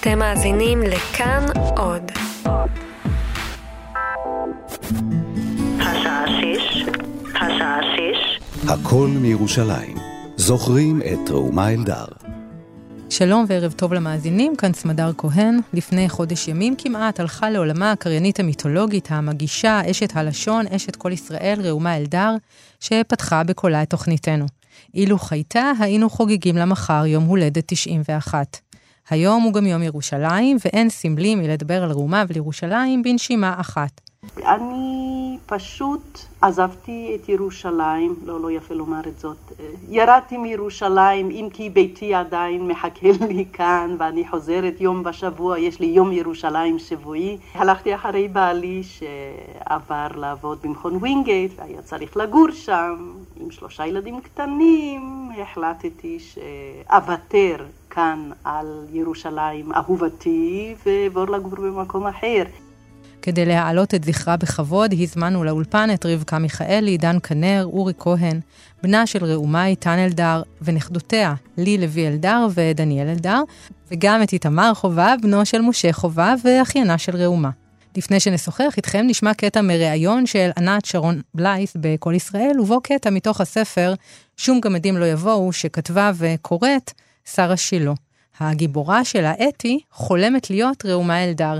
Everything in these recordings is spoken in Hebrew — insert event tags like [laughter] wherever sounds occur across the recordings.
אתם מאזינים לכאן עוד. השעה שש, השעה שש. הקול מירושלים. זוכרים את ראומה אלדר. שלום וערב טוב למאזינים, כאן סמדר כהן. לפני חודש ימים כמעט הלכה לעולמה הקריינית המיתולוגית, המגישה, אשת הלשון, אשת כל ישראל, ראומה אלדר, שפתחה בקולה את תוכניתנו. אילו חייתה, היינו חוגגים לה מחר יום הולדת 91. היום הוא גם יום ירושלים, ואין סמלי מלדבר על ראומה ולירושלים בנשימה אחת. אני פשוט עזבתי את ירושלים, לא, לא יפה לומר את זאת, ירדתי מירושלים, אם כי ביתי עדיין מחכה לי כאן ואני חוזרת יום בשבוע, יש לי יום ירושלים שבועי. הלכתי אחרי בעלי שעבר לעבוד במכון ווינגייט והיה צריך לגור שם עם שלושה ילדים קטנים, החלטתי שאוותר כאן על ירושלים אהובתי ואעבור לגור במקום אחר. כדי להעלות את זכרה בכבוד, הזמנו לאולפן את רבקה מיכאלי, דן כנר, אורי כהן, בנה של ראומה איתן אלדר, ונכדותיה, לי לוי אלדר ודניאל אלדר, וגם את איתמר חובב, בנו של משה חובב ואחיינה של ראומה. לפני שנשוחח איתכם, נשמע קטע מראיון של ענת שרון בלייס ב"קול ישראל", ובו קטע מתוך הספר "שום גמדים לא יבואו", שכתבה וקוראת שרה שילה. הגיבורה שלה, אתי, חולמת להיות ראומה אלדר.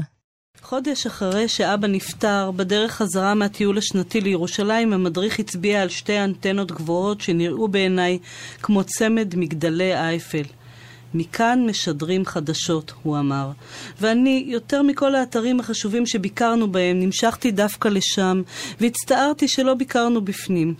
חודש אחרי שאבא נפטר, בדרך חזרה מהטיול השנתי לירושלים, המדריך הצביע על שתי אנטנות גבוהות שנראו בעיניי כמו צמד מגדלי אייפל. מכאן משדרים חדשות, הוא אמר. ואני, יותר מכל האתרים החשובים שביקרנו בהם, נמשכתי דווקא לשם, והצטערתי שלא ביקרנו בפנים.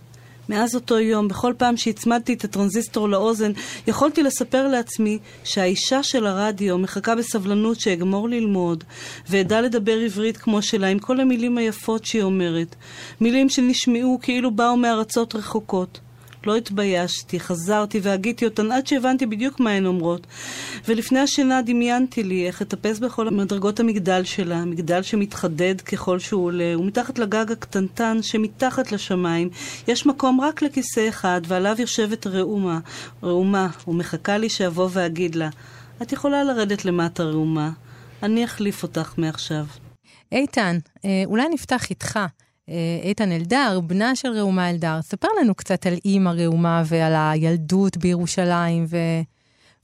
מאז אותו יום, בכל פעם שהצמדתי את הטרנזיסטור לאוזן, יכולתי לספר לעצמי שהאישה של הרדיו מחכה בסבלנות שאגמור ללמוד, ואדע לדבר עברית כמו שלה, עם כל המילים היפות שהיא אומרת. מילים שנשמעו כאילו באו מארצות רחוקות. לא התביישתי, חזרתי והגיתי אותן עד שהבנתי בדיוק מה הן אומרות. ולפני השינה דמיינתי לי איך אטפס בכל מדרגות המגדל שלה, מגדל שמתחדד ככל שהוא עולה, ומתחת לגג הקטנטן שמתחת לשמיים יש מקום רק לכיסא אחד, ועליו יושבת ראומה, ראומה, ומחכה לי שאבוא ואגיד לה, את יכולה לרדת למטה ראומה, אני אחליף אותך מעכשיו. איתן, אולי נפתח איתך. איתן אלדר, בנה של ראומה אלדר. ספר לנו קצת על אימא ראומה ועל הילדות בירושלים, ו...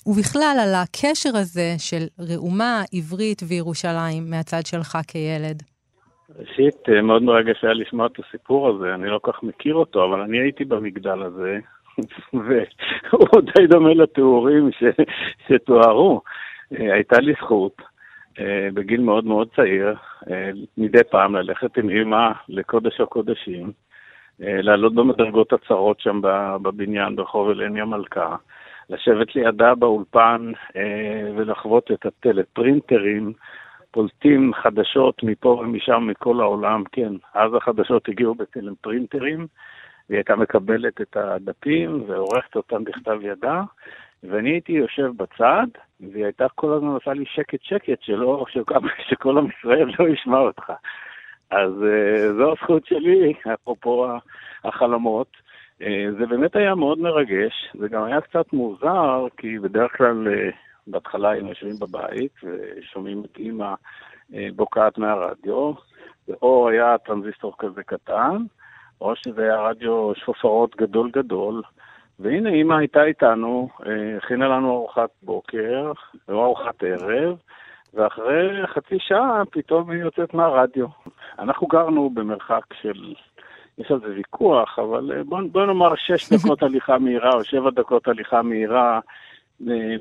ובכלל על הקשר הזה של ראומה, עברית וירושלים מהצד שלך כילד. ראשית, מאוד מרגש היה לשמוע את הסיפור הזה, אני לא כל כך מכיר אותו, אבל אני הייתי במגדל הזה, [laughs] והוא די דומה לתיאורים ש... שתוארו. הייתה לי זכות. בגיל מאוד מאוד צעיר, מדי פעם ללכת עם אימא לקודש הקודשים, לעלות במדרגות הצרות שם בבניין ברחוב אלני המלכה, לשבת לידה באולפן ולחוות את הטלפרינטרים, פולטים חדשות מפה ומשם מכל העולם, כן, אז החדשות הגיעו בטלפרינטרים, והיא הייתה מקבלת את הדפים ועורכת אותם בכתב ידה. ואני הייתי יושב בצד, והיא הייתה כל הזמן עושה לי שקט שקט, שלא, שכל [laughs] עם ישראל לא ישמע אותך. אז uh, זו הזכות שלי, אפרופו החלומות. Uh, זה באמת היה מאוד מרגש, זה גם היה קצת מוזר, כי בדרך כלל uh, בהתחלה היינו יושבים בבית ושומעים את אימא בוקעת מהרדיו, או היה טרנזיסטור כזה קטן, או שזה היה רדיו שפופרות גדול גדול. והנה אימא הייתה איתנו, הכינה לנו ארוחת בוקר, או ארוחת ערב, ואחרי חצי שעה פתאום היא יוצאת מהרדיו. אנחנו גרנו במרחק של, יש על זה ויכוח, אבל בוא, בוא נאמר שש [laughs] דקות הליכה מהירה או שבע דקות הליכה מהירה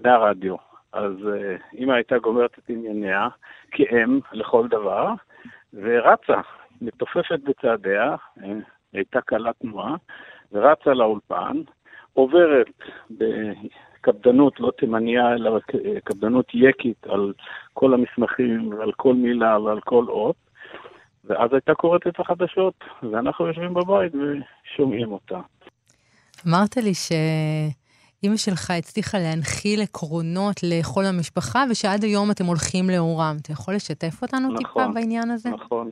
מהרדיו. אז אימא הייתה גומרת את ענייניה, כאם לכל דבר, ורצה, מתופפת בצעדיה, הייתה קלה תנועה, ורצה לאולפן, עוברת בקפדנות לא תימניה, אלא קפדנות יקית על כל המסמכים ועל כל מילה ועל כל אות, ואז הייתה קוראת את החדשות, ואנחנו יושבים בבית ושומעים אותה. אמרת לי שאימא שלך הצליחה להנחיל עקרונות לכל המשפחה, ושעד היום אתם הולכים לאורם. אתה יכול לשתף אותנו נכון, טיפה בעניין הזה? נכון.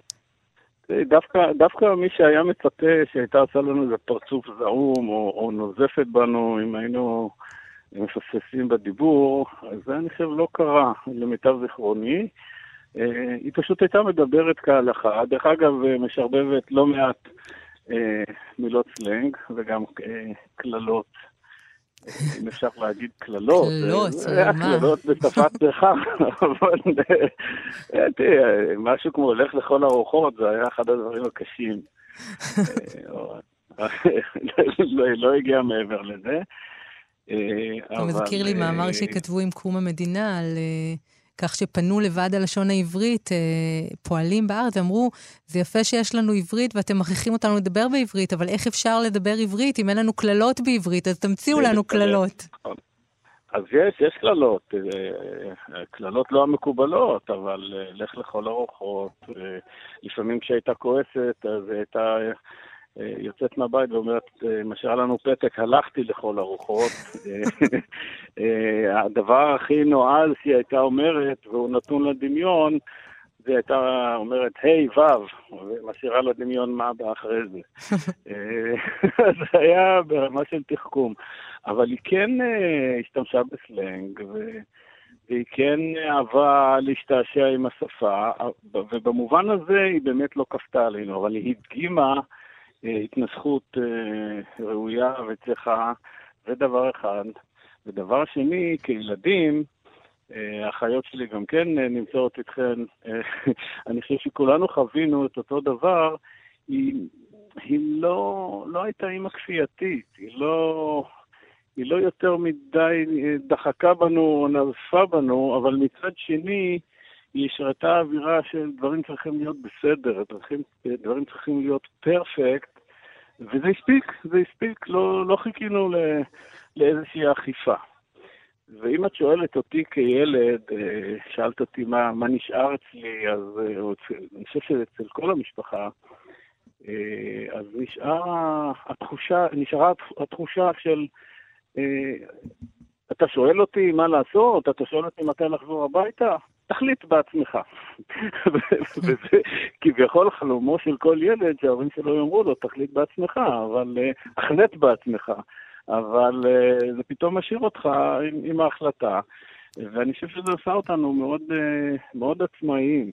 דווקא, דווקא מי שהיה מצפה שהייתה עושה לנו איזה פרצוף זעום, או, או נוזפת בנו, אם היינו מפספסים בדיבור, זה אני חושב לא קרה, למיטב זיכרוני. אה, היא פשוט הייתה מדברת כהלכה. דרך אגב, משרבבת לא מעט אה, מילות סלנג וגם קללות. אם אפשר להגיד קללות. קללות, מה? קללות בשפת בריכה, [laughs] אבל תראה, משהו כמו הולך לכל הרוחות, זה היה אחד הדברים הקשים. [laughs] לא, לא הגיע מעבר לזה. זה מזכיר לי מאמר שכתבו עם קום המדינה על כך שפנו לוועד הלשון העברית, פועלים בארץ, ואמרו, זה יפה שיש לנו עברית ואתם מכריחים אותנו לדבר בעברית, אבל איך אפשר לדבר עברית אם אין לנו קללות בעברית? אז תמציאו לנו קללות. אז יש, יש קללות, קללות לא המקובלות, אבל לך לכל הרוחות. לפעמים כשהייתה כועסת, אז הייתה יוצאת מהבית ואומרת, משאירה לנו פתק, הלכתי לכל הרוחות. [laughs] הדבר הכי נועז שהיא הייתה אומרת, והוא נתון לדמיון, זה הייתה אומרת, היי, וו, ומשאירה לדמיון מה בא אחרי זה. [laughs] [laughs] זה היה ברמה של תחכום. אבל היא כן השתמשה בסלנג, והיא כן אהבה להשתעשע עם השפה, ובמובן הזה היא באמת לא כפתה עלינו, אבל היא הדגימה התנסחות ראויה וצריכה, זה דבר אחד. ודבר שני, כילדים, האחיות שלי גם כן נמצאות איתכן, [laughs] אני חושב שכולנו חווינו את אותו דבר, היא, היא לא, לא הייתה אימא כפייתית, היא לא, היא לא יותר מדי דחקה בנו נזפה בנו, אבל מצד שני, היא השרתה אווירה של דברים צריכים להיות בסדר, דברים, דברים צריכים להיות פרפקט, וזה הספיק, זה הספיק, לא, לא חיכינו ל, לאיזושהי אכיפה. ואם את שואלת אותי כילד, שאלת אותי מה, מה נשאר אצלי, אז אני חושב שאצל כל המשפחה, אז נשאר התחושה, נשארה התחושה של, אתה שואל אותי מה לעשות, אתה שואל אותי מתי לחזור הביתה, תחליט בעצמך. [laughs] וזה כביכול חלומו של כל ילד שההורים שלו יאמרו לו, תחליט בעצמך, אבל החלט בעצמך. אבל uh, זה פתאום משאיר אותך עם, עם ההחלטה, ואני חושב שזה עושה אותנו מאוד, uh, מאוד עצמאיים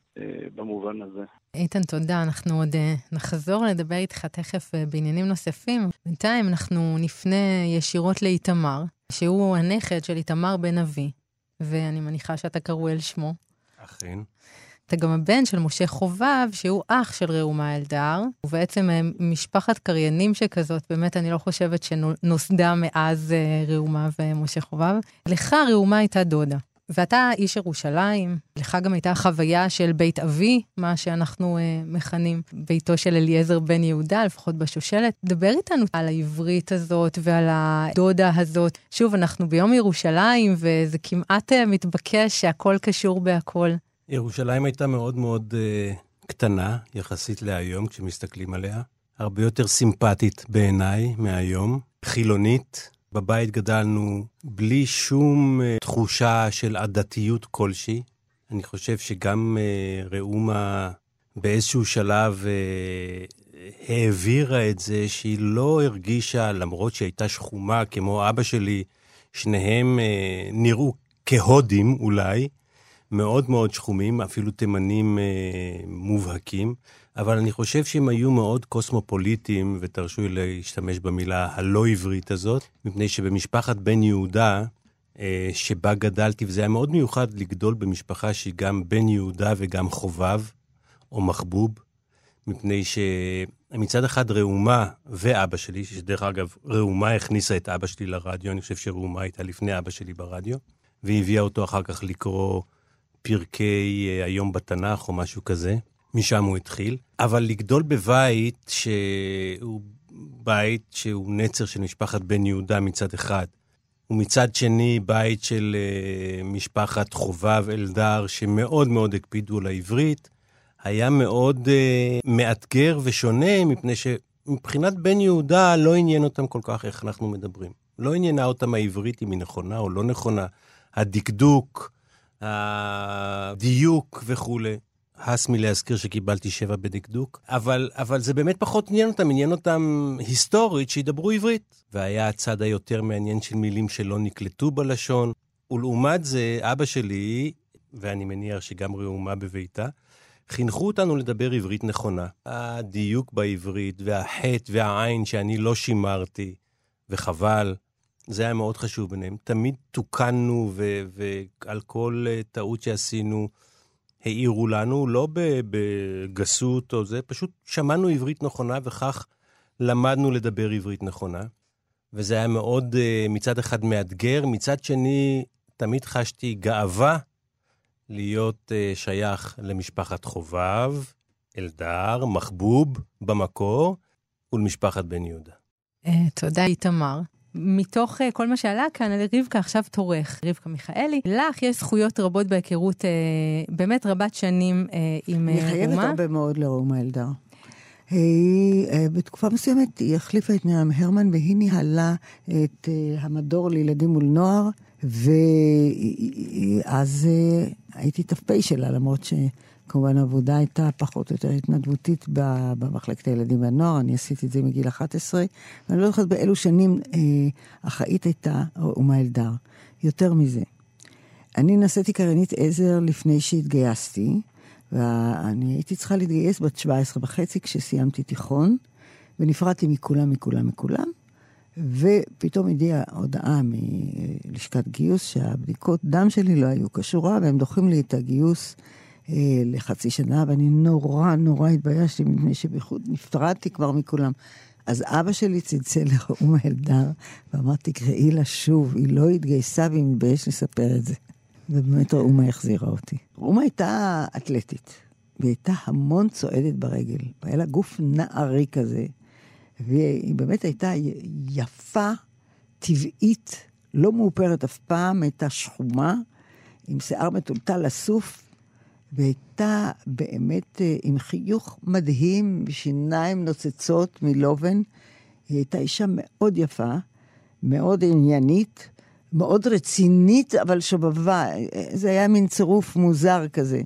במובן הזה. איתן, תודה. אנחנו עוד נחזור לדבר איתך תכף בעניינים נוספים. בינתיים אנחנו נפנה ישירות לאיתמר, שהוא הנכד של איתמר בן אבי, ואני מניחה שאתה קרוי על שמו. אכן. אתה גם הבן של משה חובב, שהוא אח של ראומה אלדר, ובעצם משפחת קריינים שכזאת, באמת אני לא חושבת שנוסדה מאז ראומה ומשה חובב. לך ראומה הייתה דודה. ואתה איש ירושלים, לך גם הייתה חוויה של בית אבי, מה שאנחנו אה, מכנים ביתו של אליעזר בן יהודה, לפחות בשושלת. דבר איתנו על העברית הזאת ועל הדודה הזאת. שוב, אנחנו ביום ירושלים, וזה כמעט אה, מתבקש שהכל קשור בהכל. ירושלים הייתה מאוד מאוד uh, קטנה, יחסית להיום, כשמסתכלים עליה. הרבה יותר סימפטית בעיניי מהיום. חילונית. בבית גדלנו בלי שום uh, תחושה של עדתיות כלשהי. אני חושב שגם uh, ראומה באיזשהו שלב uh, העבירה את זה שהיא לא הרגישה, למרות שהיא הייתה שחומה כמו אבא שלי, שניהם נראו כהודים אולי, מאוד מאוד שחומים, אפילו תימנים אה, מובהקים, אבל אני חושב שהם היו מאוד קוסמופוליטיים, ותרשו לי להשתמש במילה הלא עברית הזאת, מפני שבמשפחת בן יהודה, אה, שבה גדלתי, וזה היה מאוד מיוחד לגדול במשפחה שהיא גם בן יהודה וגם חובב, או מחבוב, מפני שמצד אחד ראומה ואבא שלי, שדרך אגב, ראומה הכניסה את אבא שלי לרדיו, אני חושב שראומה הייתה לפני אבא שלי ברדיו, והיא הביאה אותו אחר כך לקרוא פרקי אה, היום בתנ"ך או משהו כזה, משם הוא התחיל. אבל לגדול בבית שהוא בית שהוא נצר של משפחת בן יהודה מצד אחד, ומצד שני בית של uh, משפחת חובב אלדר שמאוד מאוד הקפידו על העברית, היה מאוד uh, מאתגר ושונה, מפני שמבחינת בן יהודה לא עניין אותם כל כך איך אנחנו מדברים. לא עניינה אותם העברית אם היא נכונה או לא נכונה. הדקדוק, הדיוק וכולי. הס מלהזכיר שקיבלתי שבע בדקדוק, אבל, אבל זה באמת פחות עניין אותם, עניין אותם היסטורית שידברו עברית. והיה הצד היותר מעניין של מילים שלא נקלטו בלשון. ולעומת זה, אבא שלי, ואני מניח שגם ראומה בביתה, חינכו אותנו לדבר עברית נכונה. הדיוק בעברית והחטא והעין שאני לא שימרתי, וחבל, זה היה מאוד חשוב ביניהם. תמיד תוקנו, ועל כל uh, טעות שעשינו, העירו לנו, לא בגסות או זה, פשוט שמענו עברית נכונה, וכך למדנו לדבר עברית נכונה. וזה היה מאוד uh, מצד אחד מאתגר, מצד שני, תמיד חשתי גאווה להיות uh, שייך למשפחת חובב, אלדר, מחבוב במקור, ולמשפחת בן יהודה. Uh, תודה, איתמר. מתוך uh, כל מה שעלה כאן, רבקה עכשיו תורך, רבקה מיכאלי. לך יש זכויות רבות בהיכרות uh, באמת רבת שנים uh, עם רומה. אני חייבת הרבה מאוד לרומה אלדר. היא, בתקופה מסוימת היא החליפה את מרים הרמן והיא ניהלה את המדור לילדים מול נוער, ואז הייתי ת"פ שלה, למרות שכמובן העבודה הייתה פחות או יותר התנדבותית במחלקת הילדים והנוער, אני עשיתי את זה מגיל 11, ואני לא זוכרת באילו שנים אחראית הייתה אומה אלדר. יותר מזה, אני נשאתי קרנית עזר לפני שהתגייסתי, ואני הייתי צריכה להתגייס בת 17 וחצי כשסיימתי תיכון, ונפרדתי מכולם, מכולם, מכולם, ופתאום הגיעה הודעה מלשכת גיוס שהבדיקות דם שלי לא היו כשורה, והם דוחים לי את הגיוס אה, לחצי שנה, ואני נורא נורא התביישתי מפני שבייחוד נפרדתי כבר מכולם. אז אבא שלי צלצל לראומה אלדר, ואמר, תקראי לה שוב, היא לא התגייסה והיא מתבייש לספר את זה. ובאמת ראומה החזירה אותי. ראומה הייתה אתלטית, והיא הייתה המון צועדת ברגל. והיה לה גוף נערי כזה, והיא באמת הייתה יפה, טבעית, לא מאופרת אף פעם, הייתה שחומה, עם שיער מטולטל אסוף, והייתה באמת אה, עם חיוך מדהים, שיניים נוצצות מלובן. היא הייתה אישה מאוד יפה, מאוד עניינית, מאוד רצינית, אבל שובבה. זה היה מין צירוף מוזר כזה.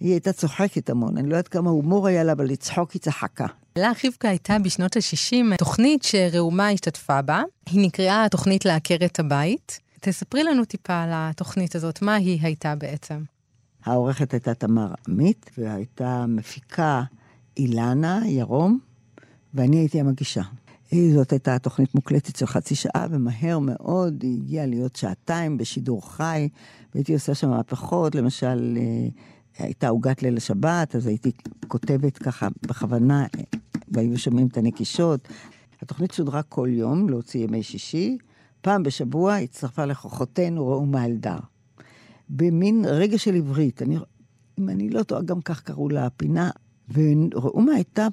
היא הייתה צוחקת המון, אני לא יודעת כמה הומור היה לה, אבל לצחוק היא צחקה. לך רבקה הייתה בשנות ה-60 תוכנית שראומה השתתפה בה. היא נקראה התוכנית לעקר את הבית. תספרי לנו טיפה על התוכנית הזאת, מה היא הייתה בעצם? העורכת הייתה תמר עמית, והייתה מפיקה אילנה ירום, ואני הייתי המגישה. זאת הייתה תוכנית מוקלטת של חצי שעה, ומהר מאוד היא הגיעה להיות שעתיים בשידור חי, והייתי עושה שם מהפכות, למשל, אה, הייתה עוגת ליל השבת, אז הייתי כותבת ככה בכוונה, והיו שומעים את הנקישות. התוכנית שודרה כל יום, להוציא ימי שישי. פעם בשבוע הצטרפה לכוחותינו ראומה אלדר. במין רגע של עברית, אני, אם אני לא טועה, גם כך קראו לה הפינה, וראומה הייתה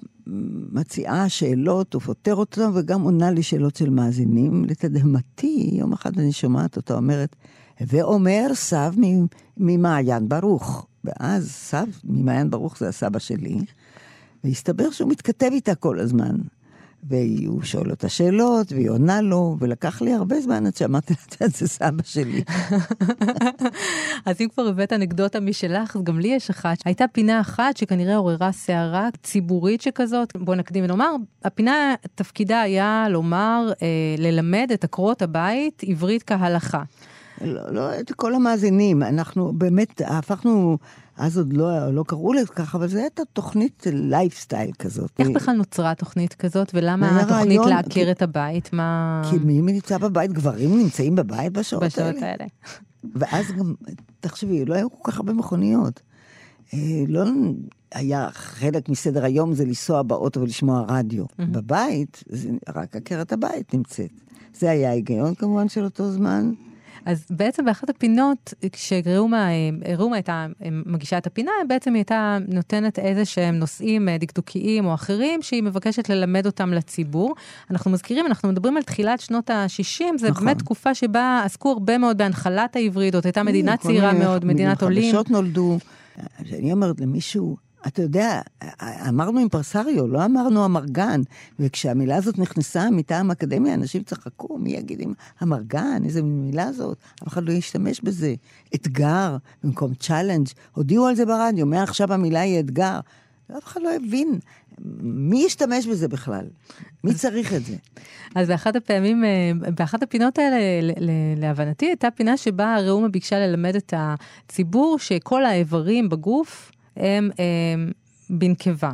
מציעה שאלות ופותרת אותן, וגם עונה לי שאלות של מאזינים. לתדהמתי, יום אחד אני שומעת אותה אומרת, ואומר סב ממעיין ברוך. ואז סב ממעיין ברוך זה הסבא שלי, והסתבר שהוא מתכתב איתה כל הזמן. והוא שואל אותה שאלות, והיא עונה לו, ולקח לי הרבה זמן עד שאמרתי לה, זה סבא שלי. [laughs] אז אם כבר הבאת אנקדוטה משלך, אז גם לי יש אחת. הייתה פינה אחת שכנראה עוררה סערה ציבורית שכזאת. בוא נקדים ונאמר, הפינה, תפקידה היה לומר, אה, ללמד את עקרות הבית עברית כהלכה. לא, לא את כל המאזינים, אנחנו באמת הפכנו, אז עוד לא, לא קראו לזה ככה, אבל זו הייתה תוכנית לייפסטייל כזאת. איך בכלל נוצרה תוכנית כזאת, ולמה התוכנית לעקר כי... את הבית? מה... כי מי נמצא בבית? גברים נמצאים בבית בשעות, בשעות האלה. האלה. ואז גם, תחשבי, לא היו כל כך הרבה מכוניות. אה, לא היה חלק מסדר היום זה לנסוע באוטו ולשמוע רדיו. Mm-hmm. בבית, זה רק עקרת הבית נמצאת. זה היה ההיגיון כמובן של אותו זמן. אז בעצם באחת הפינות, כשראומה הייתה מגישה את הפינה, בעצם היא הייתה נותנת איזה שהם נושאים אה, דקדוקיים או אחרים, שהיא מבקשת ללמד אותם לציבור. אנחנו מזכירים, אנחנו מדברים על תחילת שנות ה-60, זו נכון. באמת תקופה שבה עסקו הרבה מאוד בהנחלת העברית, זאת הייתה מדינה צעירה מאוד, מדינת עולים. חדשות נולדו. אני אומרת למישהו, אתה יודע, אמרנו אימפרסריו, לא אמרנו אמרגן. וכשהמילה הזאת נכנסה מטעם האקדמיה, אנשים צחקו, מי יגיד עם אמרגן, איזה מילה זאת? אף אחד לא ישתמש בזה. אתגר במקום challenge, הודיעו על זה ברדיו, מעכשיו המילה היא אתגר. אף אחד לא הבין מי ישתמש בזה בכלל? מי צריך את זה? אז באחת הפעמים, אה, באחת הפינות האלה, להבנתי, הייתה פינה שבה ראומה ביקשה ללמד את הציבור שכל האיברים בגוף הם, בנקבה.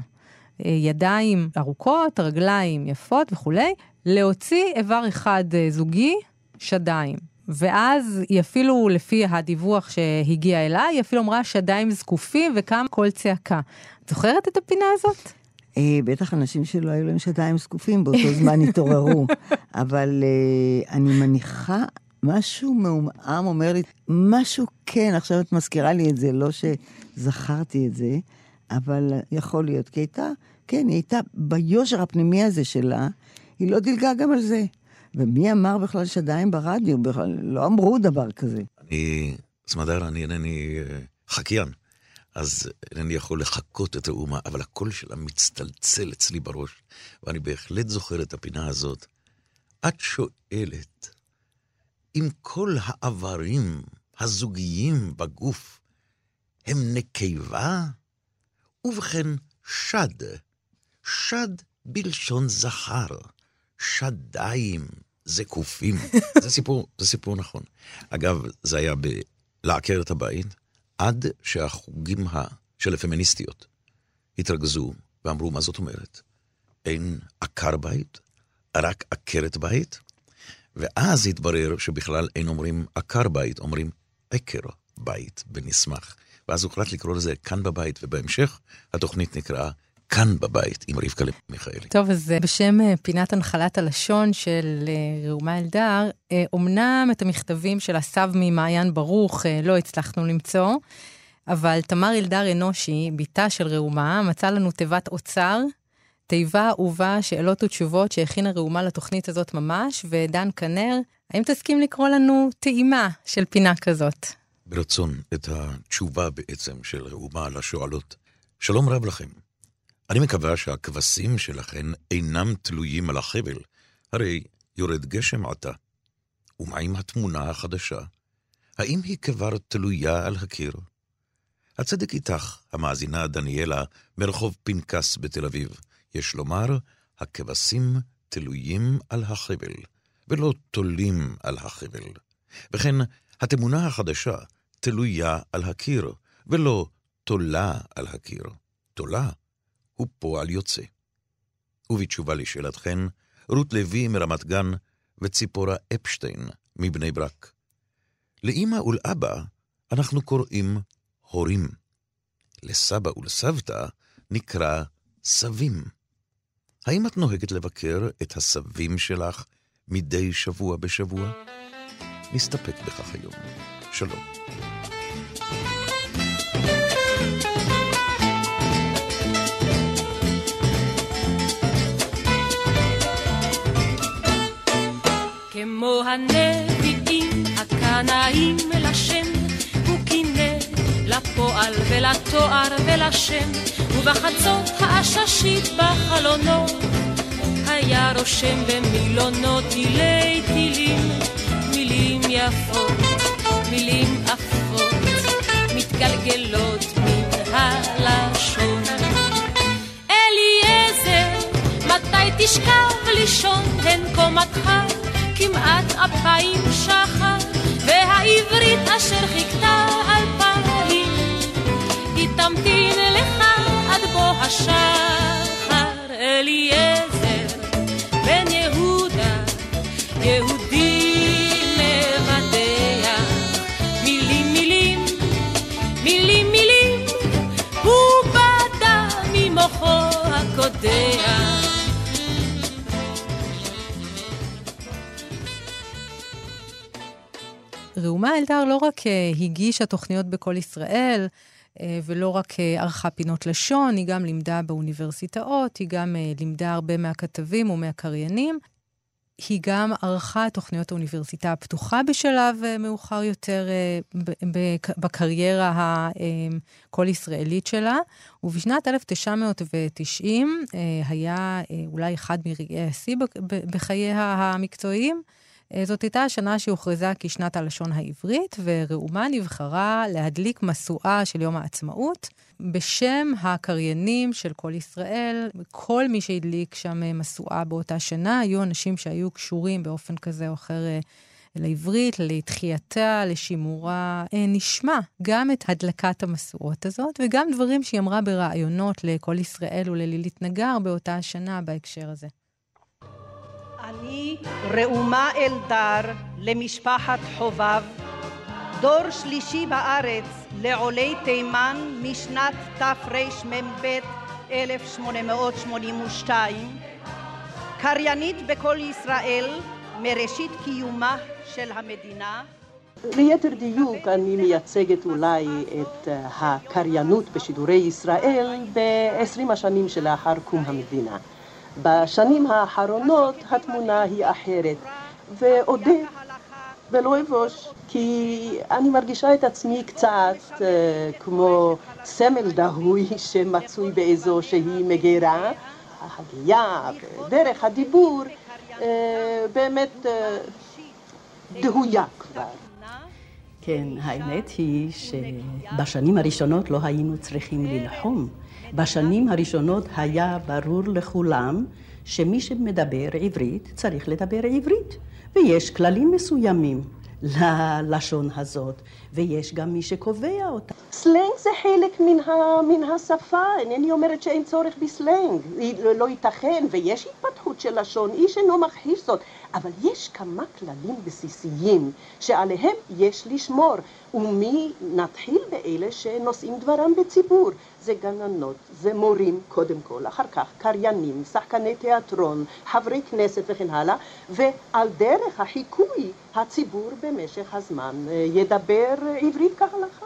אה, ידיים ארוכות, רגליים יפות וכולי, להוציא איבר אחד אה, זוגי, שדיים. ואז היא אפילו, לפי הדיווח שהגיע אליי, היא אפילו אמרה שדיים זקופים וקם קול צעקה. את זוכרת את הפינה הזאת? אה, בטח אנשים שלא היו להם שדיים זקופים באותו זמן התעוררו. [laughs] אבל אני מניחה, משהו מעומעם אומר לי, משהו כן, עכשיו את מזכירה לי את זה, לא שזכרתי את זה, אבל יכול להיות, כי הייתה, כן, היא הייתה ביושר הפנימי הזה שלה, היא לא דילגה גם על זה. ומי אמר בכלל שדיים ברדיו? בכלל לא אמרו דבר כזה. אני, סמדר, אני אינני אה, חקיין. אז אינני יכול לחקות את האומה, אבל הקול שלה מצטלצל אצלי בראש, ואני בהחלט זוכר את הפינה הזאת. את שואלת, אם כל האיברים הזוגיים בגוף הם נקבה? ובכן, שד, שד בלשון זכר, שדיים זקופים. [laughs] זה סיפור, זה סיפור נכון. אגב, זה היה בלעקר את הבית, עד שהחוגים של הפמיניסטיות התרכזו ואמרו, מה זאת אומרת? אין עקר בית, רק עקרת בית? ואז התברר שבכלל אין אומרים עקר בית, אומרים עקר בית בנסמך. ואז הוחלט לקרוא לזה כאן בבית, ובהמשך התוכנית נקראה כאן בבית עם רבקה מיכאלי. טוב, אז אה, בשם אה, פינת הנחלת הלשון של אה, ראומה אלדר, אמנם את המכתבים של הסב ממעיין ברוך לא הצלחנו למצוא, אבל תמר אלדר אנושי, בתה של ראומה, מצאה לנו תיבת אוצר, תיבה ובה שאלות ותשובות שהכינה ראומה לתוכנית הזאת ממש, ודן כנר, האם תסכים לקרוא לנו טעימה של פינה כזאת? ברצון, את התשובה בעצם של ראומה לשואלות. שלום רב לכם. אני מקווה שהכבשים שלכן אינם תלויים על החבל, הרי יורד גשם עתה. ומה עם התמונה החדשה? האם היא כבר תלויה על הקיר? הצדק איתך, המאזינה דניאלה, מרחוב פנקס בתל אביב. יש לומר, הכבשים תלויים על החבל, ולא תולים על החבל. וכן, התמונה החדשה תלויה על הקיר, ולא תולה על הקיר. תולה הוא פועל יוצא. ובתשובה לשאלתכן, רות לוי מרמת גן וציפורה אפשטיין מבני ברק. לאמא ולאבא אנחנו קוראים הורים. לסבא ולסבתא נקרא סבים. האם את נוהגת לבקר את הסבים שלך מדי שבוע בשבוע? נסתפק בכך היום. שלום. כמו הנביאים הקנאים לפועל ולתואר ולשם, ובחצות העששית בחלונו, היה רושם במילונו תילי תילים, מילים יפות, מילים עפות, מתגלגלות מן הלשון. אליעזר, מתי תשכב לישון הן קומתך? כמעט אפיים שחר, והעברית אשר חיכתה היא תמתין לך עד בוא השחר, אליעזר בן יהודה, יהודי מבדח, מילים מילים, מילים מילים, הוא ממוחו הקודח. ראומה אלדר לא רק אה, הגישה תוכניות בכל ישראל, ולא רק אה, ערכה פינות לשון, היא גם לימדה באוניברסיטאות, היא גם לימדה הרבה מהכתבים ומהקריינים. היא גם ערכה תוכניות האוניברסיטה הפתוחה בשלב אה, מאוחר יותר אה, בקריירה הכל-ישראלית שלה, ובשנת 1990 היה אולי אחד מרגעי השיא בחייה המקצועיים. זאת הייתה השנה שהוכרזה כשנת הלשון העברית, וראומה נבחרה להדליק משואה של יום העצמאות. בשם הקריינים של כל ישראל, כל מי שהדליק שם משואה באותה שנה, היו אנשים שהיו קשורים באופן כזה או אחר אה, לעברית, לתחייתה, לשימורה. אה, נשמע גם את הדלקת המשואות הזאת, וגם דברים שהיא אמרה בראיונות לכל ישראל וללילית נגר באותה השנה בהקשר הזה. אני ראומה אלדר למשפחת חובב, דור שלישי בארץ לעולי תימן משנת תרמ"ב 1882, קריינית בכל ישראל מראשית קיומה של המדינה. ליתר דיוק, אני מייצגת אולי את הקריינות בשידורי ישראל ב-20 השנים שלאחר קום המדינה. בשנים האחרונות התמונה היא אחרת, ואודה ולא אבוש, כי אני מרגישה את עצמי קצת uh, כמו סמל דהוי [laughs] שמצוי באיזו שהיא מגירה. ההגייה ודרך הדיבור uh, באמת uh, דהויה כבר. כן, האמת היא שבשנים הראשונות לא היינו צריכים ללחום. בשנים הראשונות היה ברור לכולם שמי שמדבר עברית צריך לדבר עברית. ויש כללים מסוימים ללשון הזאת, ויש גם מי שקובע אותה. סלנג זה חלק מן, ה, מן השפה, אינני אומרת שאין צורך בסלנג, לא ייתכן, ויש התפתחות של לשון, איש אינו מכחיש זאת, אבל יש כמה כללים בסיסיים שעליהם יש לשמור, ומי נתחיל באלה שנושאים דברם בציבור. זה גננות, זה מורים קודם כל, אחר כך קריינים, שחקני תיאטרון, חברי כנסת וכן הלאה, ועל דרך החיקוי הציבור במשך הזמן אה, ידבר עברית כהלכה.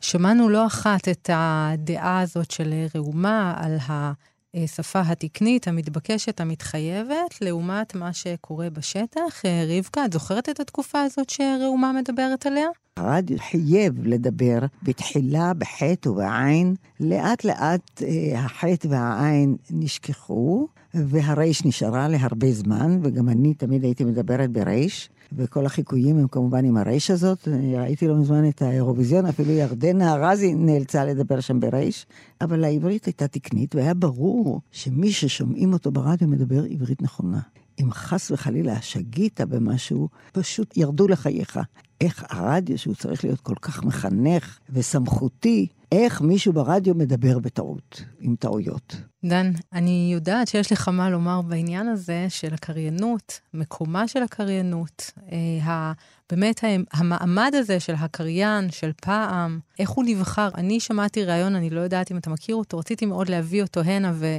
שמענו לא אחת את הדעה הזאת של ראומה על השפה התקנית, המתבקשת, המתחייבת, לעומת מה שקורה בשטח. אה, רבקה, את זוכרת את התקופה הזאת שראומה מדברת עליה? הרדיו חייב לדבר בתחילה בחטא ובעין. לאט לאט אה, החטא והעין נשכחו, והריש נשארה להרבה זמן, וגם אני תמיד הייתי מדברת בריש. וכל החיקויים הם כמובן עם הרייש הזאת. ראיתי לא מזמן את האירוויזיון, אפילו ירדנה ארזי נאלצה לדבר שם ברייש, אבל העברית הייתה תקנית, והיה ברור שמי ששומעים אותו ברדיו מדבר עברית נכונה. אם חס וחלילה שגית במשהו, פשוט ירדו לחייך. איך הרדיו, שהוא צריך להיות כל כך מחנך וסמכותי, איך מישהו ברדיו מדבר בטעות, עם טעויות. דן, אני יודעת שיש לך מה לומר בעניין הזה של הקריינות, מקומה של הקריינות, אה, באמת המעמד הזה של הקריין, של פעם, איך הוא נבחר. אני שמעתי ראיון, אני לא יודעת אם אתה מכיר אותו, רציתי מאוד להביא אותו הנה, ו...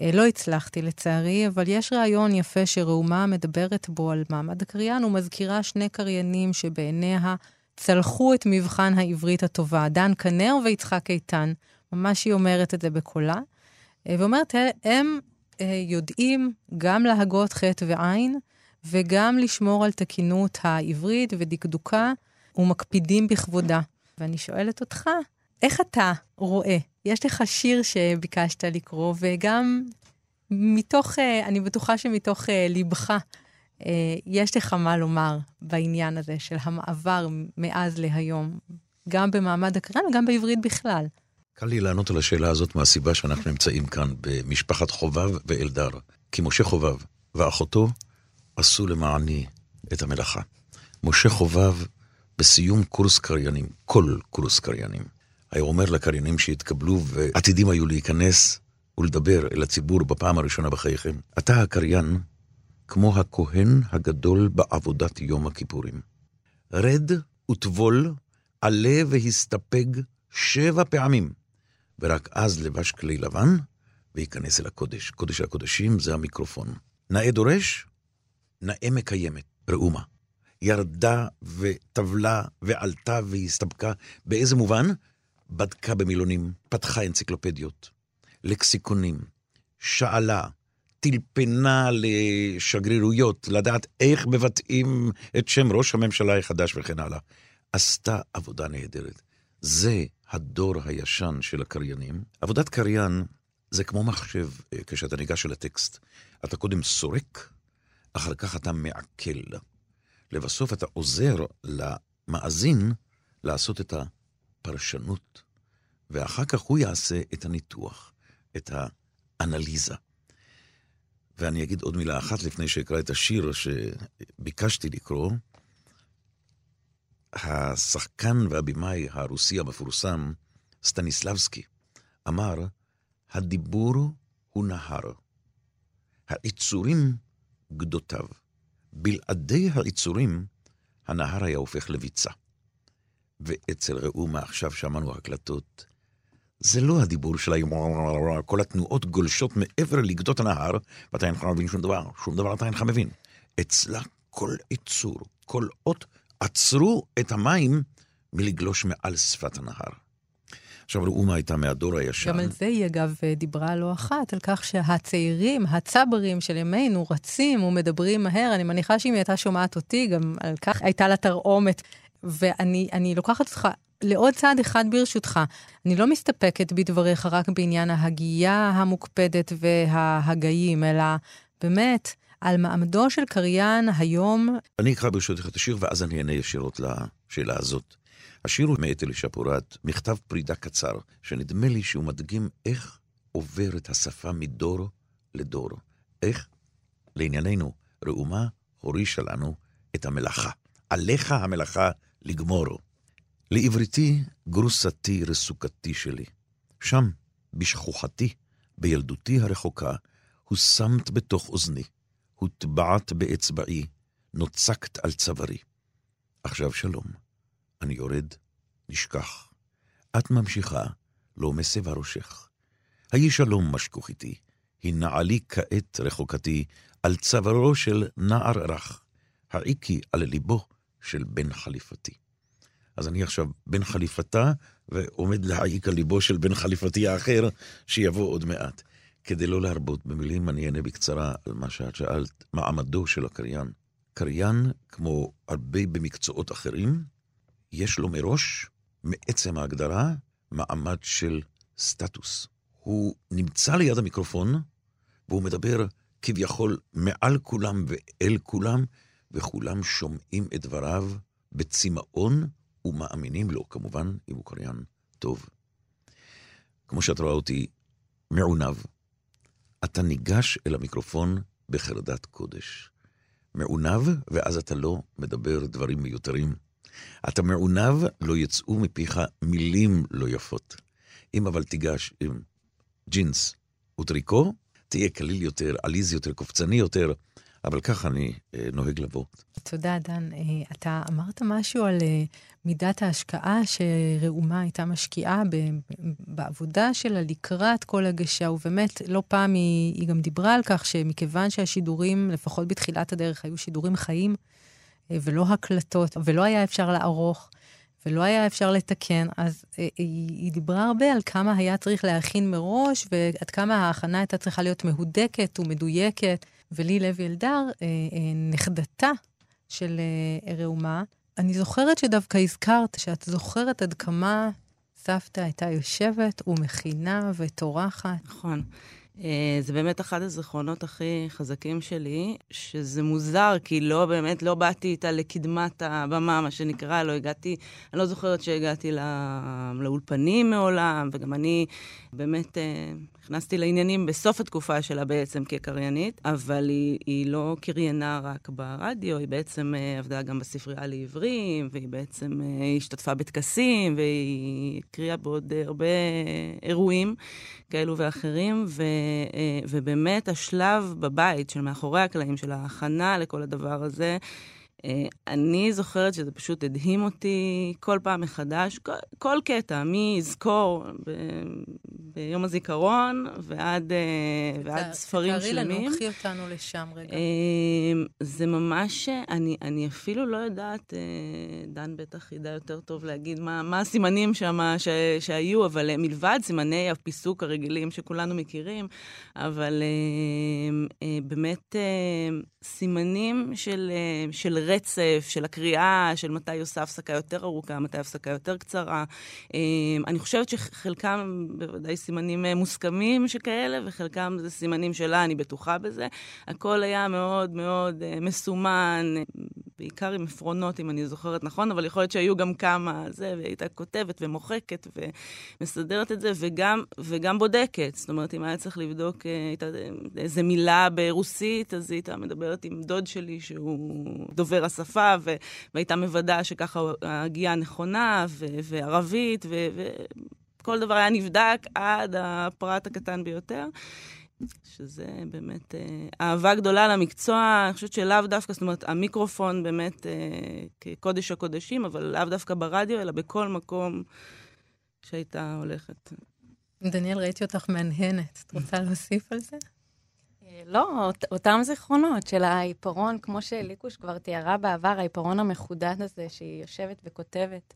אה, לא הצלחתי לצערי, אבל יש ראיון יפה שראומה מדברת בו על מעמד הקריין ומזכירה שני קריינים שבעיניה צלחו את מבחן העברית הטובה, דן כנר ויצחק איתן. ממש היא אומרת את זה בקולה. אה, ואומרת, הם אה, יודעים גם להגות חטא ועין, וגם לשמור על תקינות העברית ודקדוקה, ומקפידים בכבודה. ואני שואלת אותך, איך אתה רואה? יש לך שיר שביקשת לקרוא, וגם מתוך, אה, אני בטוחה שמתוך ליבך, יש לך מה לומר בעניין הזה של המעבר מאז להיום, גם במעמד הקרן וגם בעברית בכלל. קל לי לענות על השאלה הזאת מהסיבה שאנחנו נמצאים כאן במשפחת חובב ואלדר. כי משה חובב ואחותו עשו למעני את המלאכה. משה חובב בסיום קורס קריינים, כל קורס קריינים, היה אומר לקריינים שהתקבלו ועתידים היו להיכנס ולדבר אל הציבור בפעם הראשונה בחייכם. אתה הקריין כמו הכהן הגדול בעבודת יום הכיפורים. רד וטבול, עלה והסתפג שבע פעמים, ורק אז לבש כלי לבן וייכנס אל הקודש. קודש הקודשים זה המיקרופון. נאה דורש, נאה מקיימת. ראומה. ירדה וטבלה ועלתה והסתפקה. באיזה מובן? בדקה במילונים, פתחה אנציקלופדיות, לקסיקונים, שאלה, טלפנה לשגרירויות, לדעת איך מבטאים את שם ראש הממשלה החדש וכן הלאה. עשתה עבודה נהדרת. זה הדור הישן של הקריינים. עבודת קריין זה כמו מחשב אה, כשאתה ניגש אל הטקסט. אתה קודם סורק, אחר כך אתה מעכל. לבסוף אתה עוזר למאזין לעשות את הפרשנות, ואחר כך הוא יעשה את הניתוח, את האנליזה. ואני אגיד עוד מילה אחת לפני שאקרא את השיר שביקשתי לקרוא. השחקן והבימאי הרוסי המפורסם, סטניסלבסקי, אמר, הדיבור הוא נהר, העיצורים גדותיו. בלעדי העיצורים, הנהר היה הופך לביצה. ואצל ראומה, עכשיו שמענו הקלטות, זה לא הדיבור שלה, כל התנועות גולשות מעבר לגדות הנהר, ואתה אינך מבין שום דבר, שום דבר אתה אינך מבין. אצלה כל עיצור, כל אות, עצרו את המים מלגלוש מעל שפת הנהר. עכשיו, ראומה הייתה מהדור הישן. גם על זה היא, אגב, דיברה לא אחת, על כך שהצעירים, הצברים של ימינו, רצים ומדברים מהר. אני מניחה שאם היא הייתה שומעת אותי, גם על כך הייתה לה תרעומת. ואני לוקחת אותך לעוד צעד אחד ברשותך. אני לא מסתפקת בדבריך רק בעניין ההגייה המוקפדת וההגאים, אלא באמת על מעמדו של קריין היום. אני אקרא ברשותך את השיר, ואז אני אענה ישירות לשאלה הזאת. השיר הוא מאת אלישע פורת, מכתב פרידה קצר, שנדמה לי שהוא מדגים איך עוברת השפה מדור לדור. איך, לענייננו, ראומה הורישה לנו את המלאכה. עליך המלאכה לגמורו. לעבריתי, גרוסתי רסוקתי שלי. שם, בשכוחתי, בילדותי הרחוקה, הושמת בתוך אוזני, הוטבעת באצבעי, נוצקת על צווארי. עכשיו שלום, אני יורד, נשכח. את ממשיכה, לא מסבה ראשך. היי שלום משכוך איתי, הנעלי כעת רחוקתי, על צווארו של נער רך, העיקי על ליבו של בן חליפתי. אז אני עכשיו בן חליפתה, ועומד להעיק על ליבו של בן חליפתי האחר, שיבוא עוד מעט. כדי לא להרבות במילים, אני אענה בקצרה על מה שאת שאלת, מעמדו של הקריין. קריין, כמו הרבה במקצועות אחרים, יש לו מראש, מעצם ההגדרה, מעמד של סטטוס. הוא נמצא ליד המיקרופון, והוא מדבר כביכול מעל כולם ואל כולם, וכולם שומעים את דבריו בצמאון ומאמינים לו, כמובן, אם הוא קריין טוב. כמו שאת רואה אותי, מעונב, אתה ניגש אל המיקרופון בחרדת קודש. מעונב, ואז אתה לא מדבר דברים מיותרים. אתה מעונב, לא יצאו מפיך מילים לא יפות. אם אבל תיגש עם ג'ינס וטריקו, תהיה קליל יותר, עליז יותר, קופצני יותר, אבל ככה אני אה, נוהג לבוא. תודה, דן. אה, אתה אמרת משהו על אה, מידת ההשקעה שראומה הייתה משקיעה בעבודה שלה לקראת כל הגשה, ובאמת, לא פעם היא, היא גם דיברה על כך שמכיוון שהשידורים, לפחות בתחילת הדרך, היו שידורים חיים, ולא הקלטות, ולא היה אפשר לערוך, ולא היה אפשר לתקן, אז היא, היא דיברה הרבה על כמה היה צריך להכין מראש, ועד כמה ההכנה הייתה צריכה להיות מהודקת ומדויקת. ולי לוי אלדר, אה, נכדתה של ראומה, אני זוכרת שדווקא הזכרת, שאת זוכרת עד כמה סבתא הייתה יושבת ומכינה וטורחת. נכון. אה, זה באמת אחד הזיכרונות הכי חזקים שלי, שזה מוזר, כי לא, באמת, לא באתי איתה לקדמת הבמה, מה שנקרא, לא הגעתי, אני לא זוכרת שהגעתי לא, לאולפנים מעולם, וגם אני באמת אה, נכנסתי לעניינים בסוף התקופה שלה בעצם כקריינית, אבל היא, היא לא קריינה רק ברדיו, היא בעצם אה, עבדה גם בספרייה לעברים, והיא בעצם השתתפה בטקסים, והיא הקריאה בעוד הרבה אירועים כאלו ואחרים, ו... אה, ובאמת השלב בבית של מאחורי הקלעים, של ההכנה לכל הדבר הזה, אה, אני זוכרת שזה פשוט הדהים אותי כל פעם מחדש, כל, כל קטע, מי יזכור ביום הזיכרון ועד, אה, ועד ספרים תארי שלמים. לנו, קחי אותנו לשם רגע. אה, זה ממש, אני, אני אפילו לא יודעת, אה, דן בטח ידע יותר טוב להגיד מה, מה הסימנים שם שהיו, אבל אה, מלבד סימני הפיסוק הרגילים שכולנו מכירים, אבל אה, אה, באמת אה, סימנים של, אה, של רצף, של הקריאה, של מתי עושה הפסקה יותר ארוכה, מתי הפסקה יותר קצרה. אה, אני חושבת שחלקם בוודאי סימנים אה, מוסכמים שכאלה, וחלקם זה סימנים שלה, אני בטוחה בזה. הכל היה מאוד מאוד מסומן, בעיקר עם עפרונות, אם אני זוכרת נכון, אבל יכול להיות שהיו גם כמה, זה, והיא הייתה כותבת ומוחקת ומסדרת את זה, וגם, וגם בודקת. זאת אומרת, אם היה צריך לבדוק איזה מילה ברוסית, אז היא הייתה מדברת עם דוד שלי, שהוא דובר השפה, ו- והייתה מוודאה שככה ההגייה נכונה, ו- וערבית, ו- וכל דבר היה נבדק עד הפרט הקטן ביותר. שזה באמת אה, אהבה גדולה למקצוע, אני חושבת שלאו דווקא, זאת אומרת, המיקרופון באמת אה, כקודש הקודשים, אבל לאו דווקא ברדיו, אלא בכל מקום שהייתה הולכת. דניאל, ראיתי אותך מהנהנת. את רוצה להוסיף על זה? לא, אות- אותם זיכרונות של העיפרון, כמו שליקוש כבר תיארה בעבר, העיפרון המחודד הזה, שהיא יושבת וכותבת.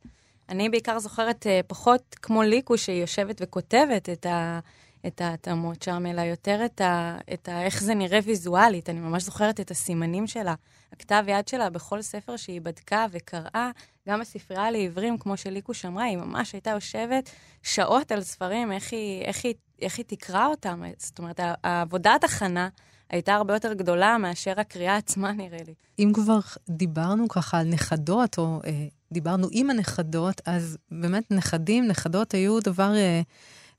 אני בעיקר זוכרת אה, פחות כמו ליקוש, שהיא יושבת וכותבת את, ה, את ההתאמות שם, אלא יותר את, ה, את ה, איך זה נראה ויזואלית. אני ממש זוכרת את הסימנים שלה, הכתב יד שלה בכל ספר שהיא בדקה וקראה, גם בספרייה לעיוורים, כמו שליקוש אמרה, היא ממש הייתה יושבת שעות על ספרים, איך היא, איך היא, איך היא תקרא אותם. זאת אומרת, העבודת הכנה הייתה הרבה יותר גדולה מאשר הקריאה עצמה, [laughs] נראה לי. אם כבר דיברנו ככה על נכדות, או אה, דיברנו עם הנכדות, אז באמת נכדים, נכדות היו דבר אה,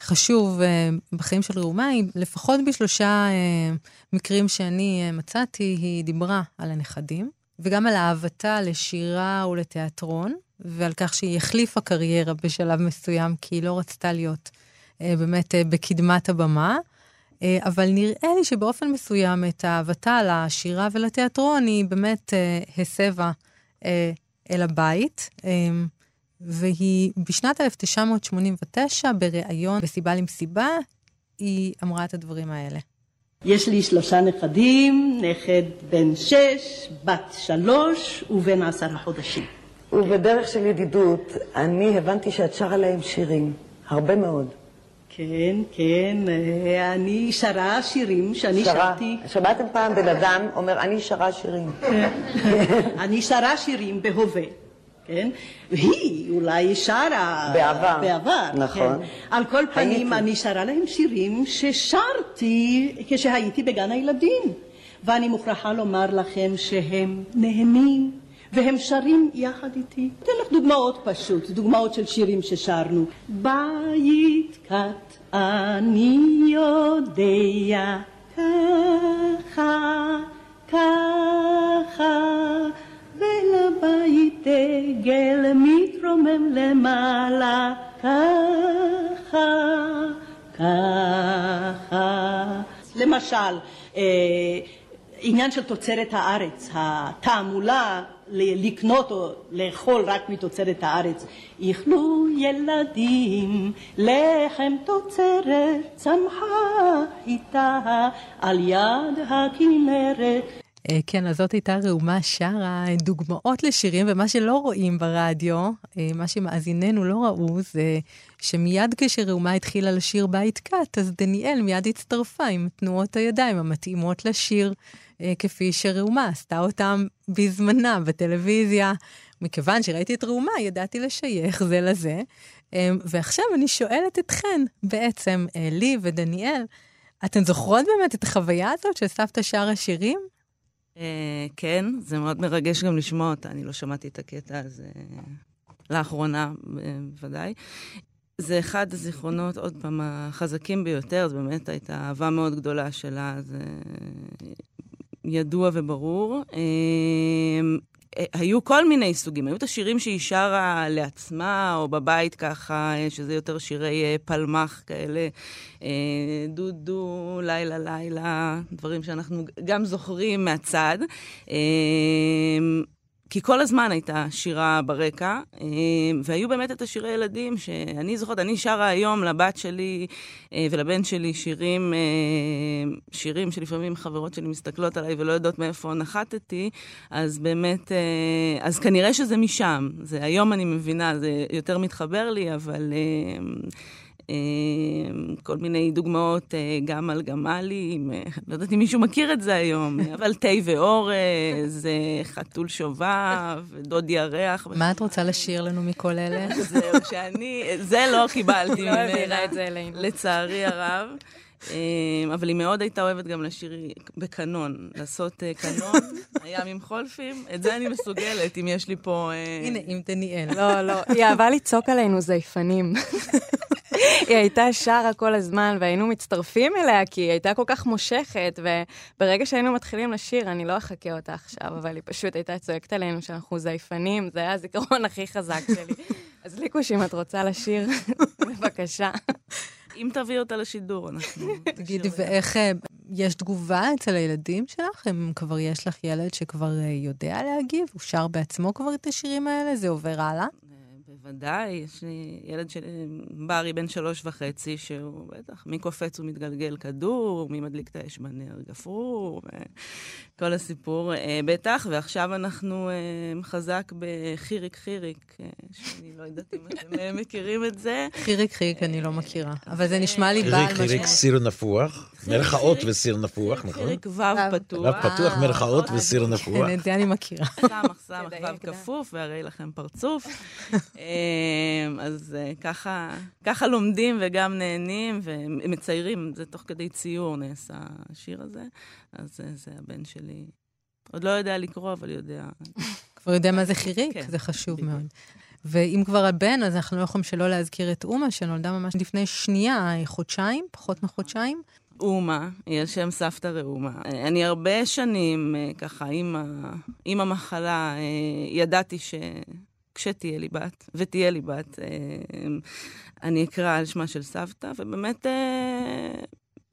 חשוב אה, בחיים של ראומה. היא, לפחות בשלושה אה, מקרים שאני אה, מצאתי, היא דיברה על הנכדים, וגם על אהבתה לשירה ולתיאטרון, ועל כך שהיא החליפה קריירה בשלב מסוים, כי היא לא רצתה להיות באמת אה, בקדמת הבמה. אה, אבל נראה לי שבאופן מסוים את אהבתה לשירה ולתיאטרון היא באמת אה, הסבה אה, אל הבית. אה, והיא בשנת 1989, בריאיון בסיבה למסיבה, היא אמרה את הדברים האלה. יש לי שלושה נכדים, נכד בן שש, בת שלוש ובן עשרה חודשים. ובדרך של ידידות, אני הבנתי שאת שרה להם שירים, הרבה מאוד. כן, כן, אה, אני שרה שירים שאני שרה. שרתי. שמעתם פעם בן אדם אומר, אני שרה שירים. [laughs] אני שרה שירים בהווה, כן? והיא אולי שרה... בעבר. בעבר, נכון. כן. על כל פנים, הייתי. אני שרה להם שירים ששרתי כשהייתי בגן הילדים. ואני מוכרחה לומר לכם שהם נהנים. והם שרים יחד איתי. אתן לך דוגמאות פשוט, דוגמאות של שירים ששרנו. בית קט אני יודע ככה, ככה, ולבית דגל מתרומם למעלה ככה, ככה. למשל, אה, עניין של תוצרת הארץ, התעמולה לקנות או לאכול רק מתוצרת הארץ. איכלו ילדים לחם תוצרת צמחה איתה על יד הכנרת. אה, כן, אז זאת הייתה ראומה שרה דוגמאות לשירים, ומה שלא רואים ברדיו, אה, מה שמאזיננו לא ראו, זה שמיד כשראומה התחילה לשיר בית קאט, אז דניאל מיד הצטרפה עם תנועות הידיים המתאימות לשיר, כפי שראומה עשתה אותם בזמנה בטלוויזיה. מכיוון שראיתי את ראומה, ידעתי לשייך זה לזה. אה, ועכשיו אני שואלת אתכן, בעצם, אה, לי ודניאל, אתן זוכרות באמת את החוויה הזאת של סבתא שרה שירים? אה, כן, זה מאוד מרגש גם לשמוע אותה, אני לא שמעתי את הקטע הזה לאחרונה, אה, בוודאי. זה אחד הזיכרונות, עוד פעם, החזקים ביותר, זו באמת הייתה אהבה מאוד גדולה שלה, זה ידוע וברור. אה, אה, היו כל מיני סוגים, היו את השירים שהיא שרה לעצמה, או בבית ככה, אה, שזה יותר שירי אה, פלמח כאלה, דודו, לילה לילה, דברים שאנחנו גם זוכרים מהצד. כי כל הזמן הייתה שירה ברקע, אה, והיו באמת את השירי ילדים שאני זוכרת, אני שרה היום לבת שלי אה, ולבן שלי שירים, אה, שירים שלפעמים חברות שלי מסתכלות עליי ולא יודעות מאיפה נחתתי, אז באמת, אז כנראה שזה משם. זה, היום אני מבינה, זה יותר מתחבר לי, אבל... אה, כל מיני דוגמאות, אה, גם על גמלים, אה, [laughs] לא יודעת אם מישהו מכיר את זה היום, [laughs] אבל תה ואורז, חתול שובב, דוד ירח. מה את רוצה לשיר לנו מכל אלה? [laughs] זהו, שאני, זה לא קיבלתי ממנה. לא העבירה את זה אלינו. לצערי הרב. אבל היא מאוד הייתה אוהבת גם לשיר בקנון, לעשות קנון, [laughs] הים עם חולפים, את זה אני מסוגלת, אם יש לי פה... הנה, עם דניאל. לא, לא, היא אהבה לצעוק עלינו זייפנים. [laughs] היא הייתה שרה כל הזמן, והיינו מצטרפים אליה, כי היא הייתה כל כך מושכת, וברגע שהיינו מתחילים לשיר, אני לא אחכה אותה עכשיו, אבל היא פשוט הייתה צועקת עלינו שאנחנו זייפנים, זה היה הזיכרון הכי חזק שלי. [laughs] אז ליקוש, אם את רוצה לשיר, בבקשה. אם תביאי אותה לשידור, אנחנו... [laughs] תגידי, ואיך אה, יש תגובה אצל הילדים שלך? אם כבר יש לך ילד שכבר אה, יודע להגיב, הוא שר בעצמו כבר את השירים האלה? זה עובר הלאה? בוודאי, יש לי ילד של ברי בן שלוש וחצי, שהוא בטח, מי קופץ ומתגלגל כדור, מי מדליק את האש בנר גפרור, כל הסיפור, אה, בטח, ועכשיו אנחנו אה, חזק בחיריק חיריק, אה, שאני לא יודעת אם אתם מכירים את זה. חיריק חיריק אני לא מכירה, אבל זה נשמע לי בעל משמעות. חיריק חיריק סיר נפוח, מלכאות וסיר נפוח, נכון? חיריק ו' פתוח. ו' פתוח, מלכאות וסיר נפוח. כן, את זה אני מכירה. [laughs] סמך, סמך, ו' כפוף, והרי לכם פרצוף. [laughs] אז ככה לומדים וגם נהנים ומציירים, זה תוך כדי ציור נעשה השיר הזה. אז זה הבן שלי. עוד לא יודע לקרוא, אבל יודע. כבר יודע מה זה חיריק? כן, זה חשוב בדיוק. מאוד. ואם כבר הבן, אז אנחנו לא יכולים שלא להזכיר את אומה, שנולדה ממש לפני שנייה, חודשיים, פחות מחודשיים. אומה, היא על שם סבתא ראומה. אני הרבה שנים, אה, ככה, עם, ה... עם המחלה, אה, ידעתי שכשתהיה לי בת, ותהיה לי בת, אה, אני אקרא על שמה של סבתא, ובאמת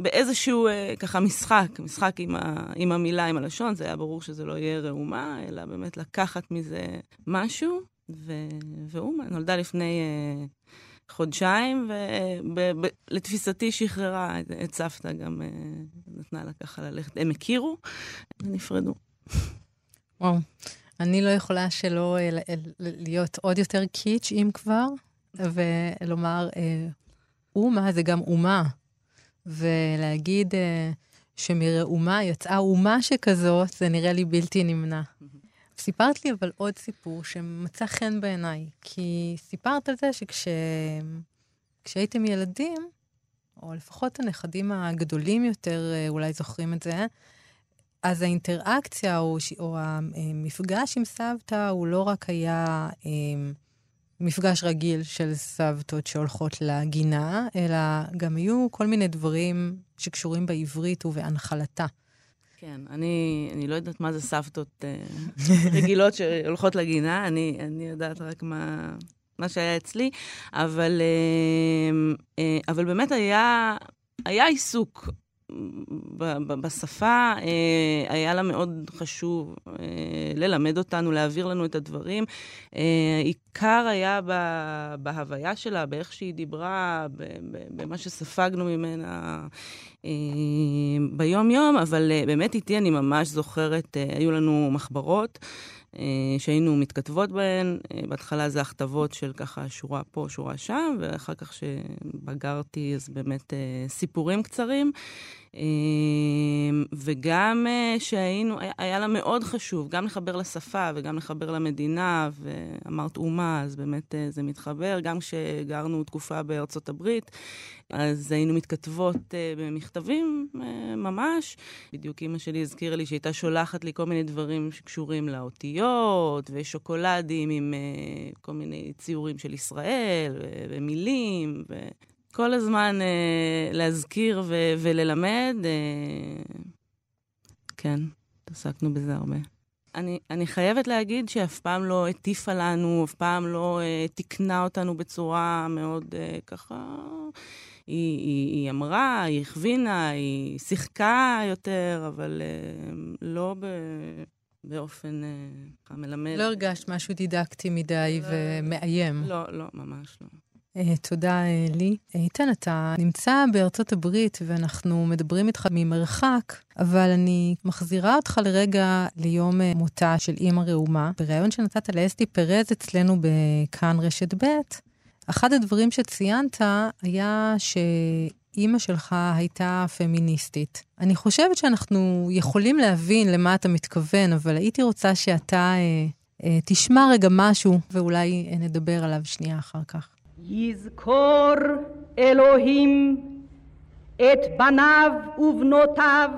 באיזשהו אה, ככה משחק, משחק עם, ה, עם המילה, עם הלשון, זה היה ברור שזה לא יהיה ראומה, אלא באמת לקחת מזה משהו, ו, ואומה נולדה לפני אה, חודשיים, ולתפיסתי שחררה את, סבתא, גם אה, נתנה לה ככה ללכת. הם הכירו ונפרדו. וואו, אני לא יכולה שלא אה, להיות עוד יותר קיץ', אם כבר, ולומר, אה, אומה זה גם אומה. ולהגיד שמראומה יצאה אומה שכזאת, זה נראה לי בלתי נמנע. סיפרת לי אבל עוד סיפור שמצא חן בעיניי, כי סיפרת על זה שכשהייתם שכש... ילדים, או לפחות הנכדים הגדולים יותר אה, אולי זוכרים את זה, אז האינטראקציה או, או המפגש עם סבתא הוא לא רק היה... אה, מפגש רגיל של סבתות שהולכות לגינה, אלא גם היו כל מיני דברים שקשורים בעברית ובהנחלתה. כן, אני, אני לא יודעת מה זה סבתות אה, [laughs] רגילות שהולכות לגינה, אני, אני יודעת רק מה, מה שהיה אצלי, אבל, אה, אה, אבל באמת היה, היה עיסוק בשפה אה, היה לה מאוד חשוב אה, ללמד אותנו, להעביר לנו את הדברים. אה, עיקר היה בהוויה שלה, באיך שהיא דיברה, במה שספגנו ממנה ביום-יום, אבל באמת איתי אני ממש זוכרת, היו לנו מחברות. שהיינו מתכתבות בהן. בהתחלה זה הכתבות של ככה שורה פה, שורה שם, ואחר כך שבגרתי, אז באמת סיפורים קצרים. אמ, וגם אה, שהיינו, היה לה מאוד חשוב, גם לחבר לשפה וגם לחבר למדינה, ואמרת אומה, אז באמת אה, זה מתחבר. גם כשגרנו תקופה בארצות הברית, אז היינו מתכתבות אה, במכתבים ממש. בדיוק אימא שלי הזכירה לי שהייתה שולחת לי כל מיני דברים שקשורים לאותיות, ושוקולדים עם כל מיני ציורים של ישראל, ומילים. ו... כל הזמן אה, להזכיר ו- וללמד. אה, כן, התעסקנו בזה הרבה. אני, אני חייבת להגיד שאף פעם לא הטיפה לנו, אף פעם לא אה, תיקנה אותנו בצורה מאוד אה, ככה... היא, היא, היא אמרה, היא הכווינה, היא שיחקה יותר, אבל אה, לא, ב, באופן אה, מלמד. לא הרגשת משהו דידקטי מדי ומאיים. לא, לא, ממש לא. אה, תודה, אה, לי. איתן, אתה נמצא בארצות הברית ואנחנו מדברים איתך ממרחק, אבל אני מחזירה אותך לרגע ליום אה, מותה של אימא ראומה. בריאיון שנתת לאסתי פרז אצלנו בכאן רשת ב', אחד הדברים שציינת היה שאימא שלך הייתה פמיניסטית. אני חושבת שאנחנו יכולים להבין למה אתה מתכוון, אבל הייתי רוצה שאתה אה, אה, תשמע רגע משהו, ואולי נדבר עליו שנייה אחר כך. יזכור אלוהים את בניו ובנותיו,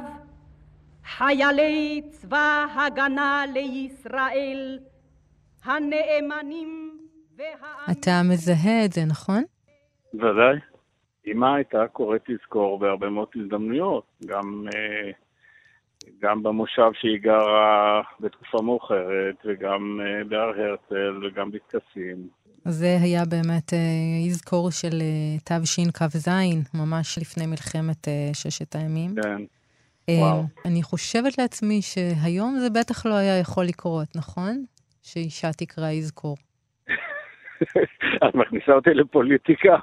חיילי צבא הגנה לישראל, הנאמנים אתה מזהה את זה, נכון? ודאי. אמא הייתה קוראת לזכור בהרבה מאוד הזדמנויות, גם, אה, גם במושב שהיא גרה בתקופה מאוחרת, וגם אה, בהר הרצל, וגם בטקסים. זה היה באמת אה, אזכור של תשכ"ז, ממש לפני מלחמת ששת הימים. כן. וואו. אני חושבת לעצמי שהיום זה בטח לא היה יכול לקרות, נכון? שאישה תקרא יזכור. [laughs] את מכניסה אותי לפוליטיקה.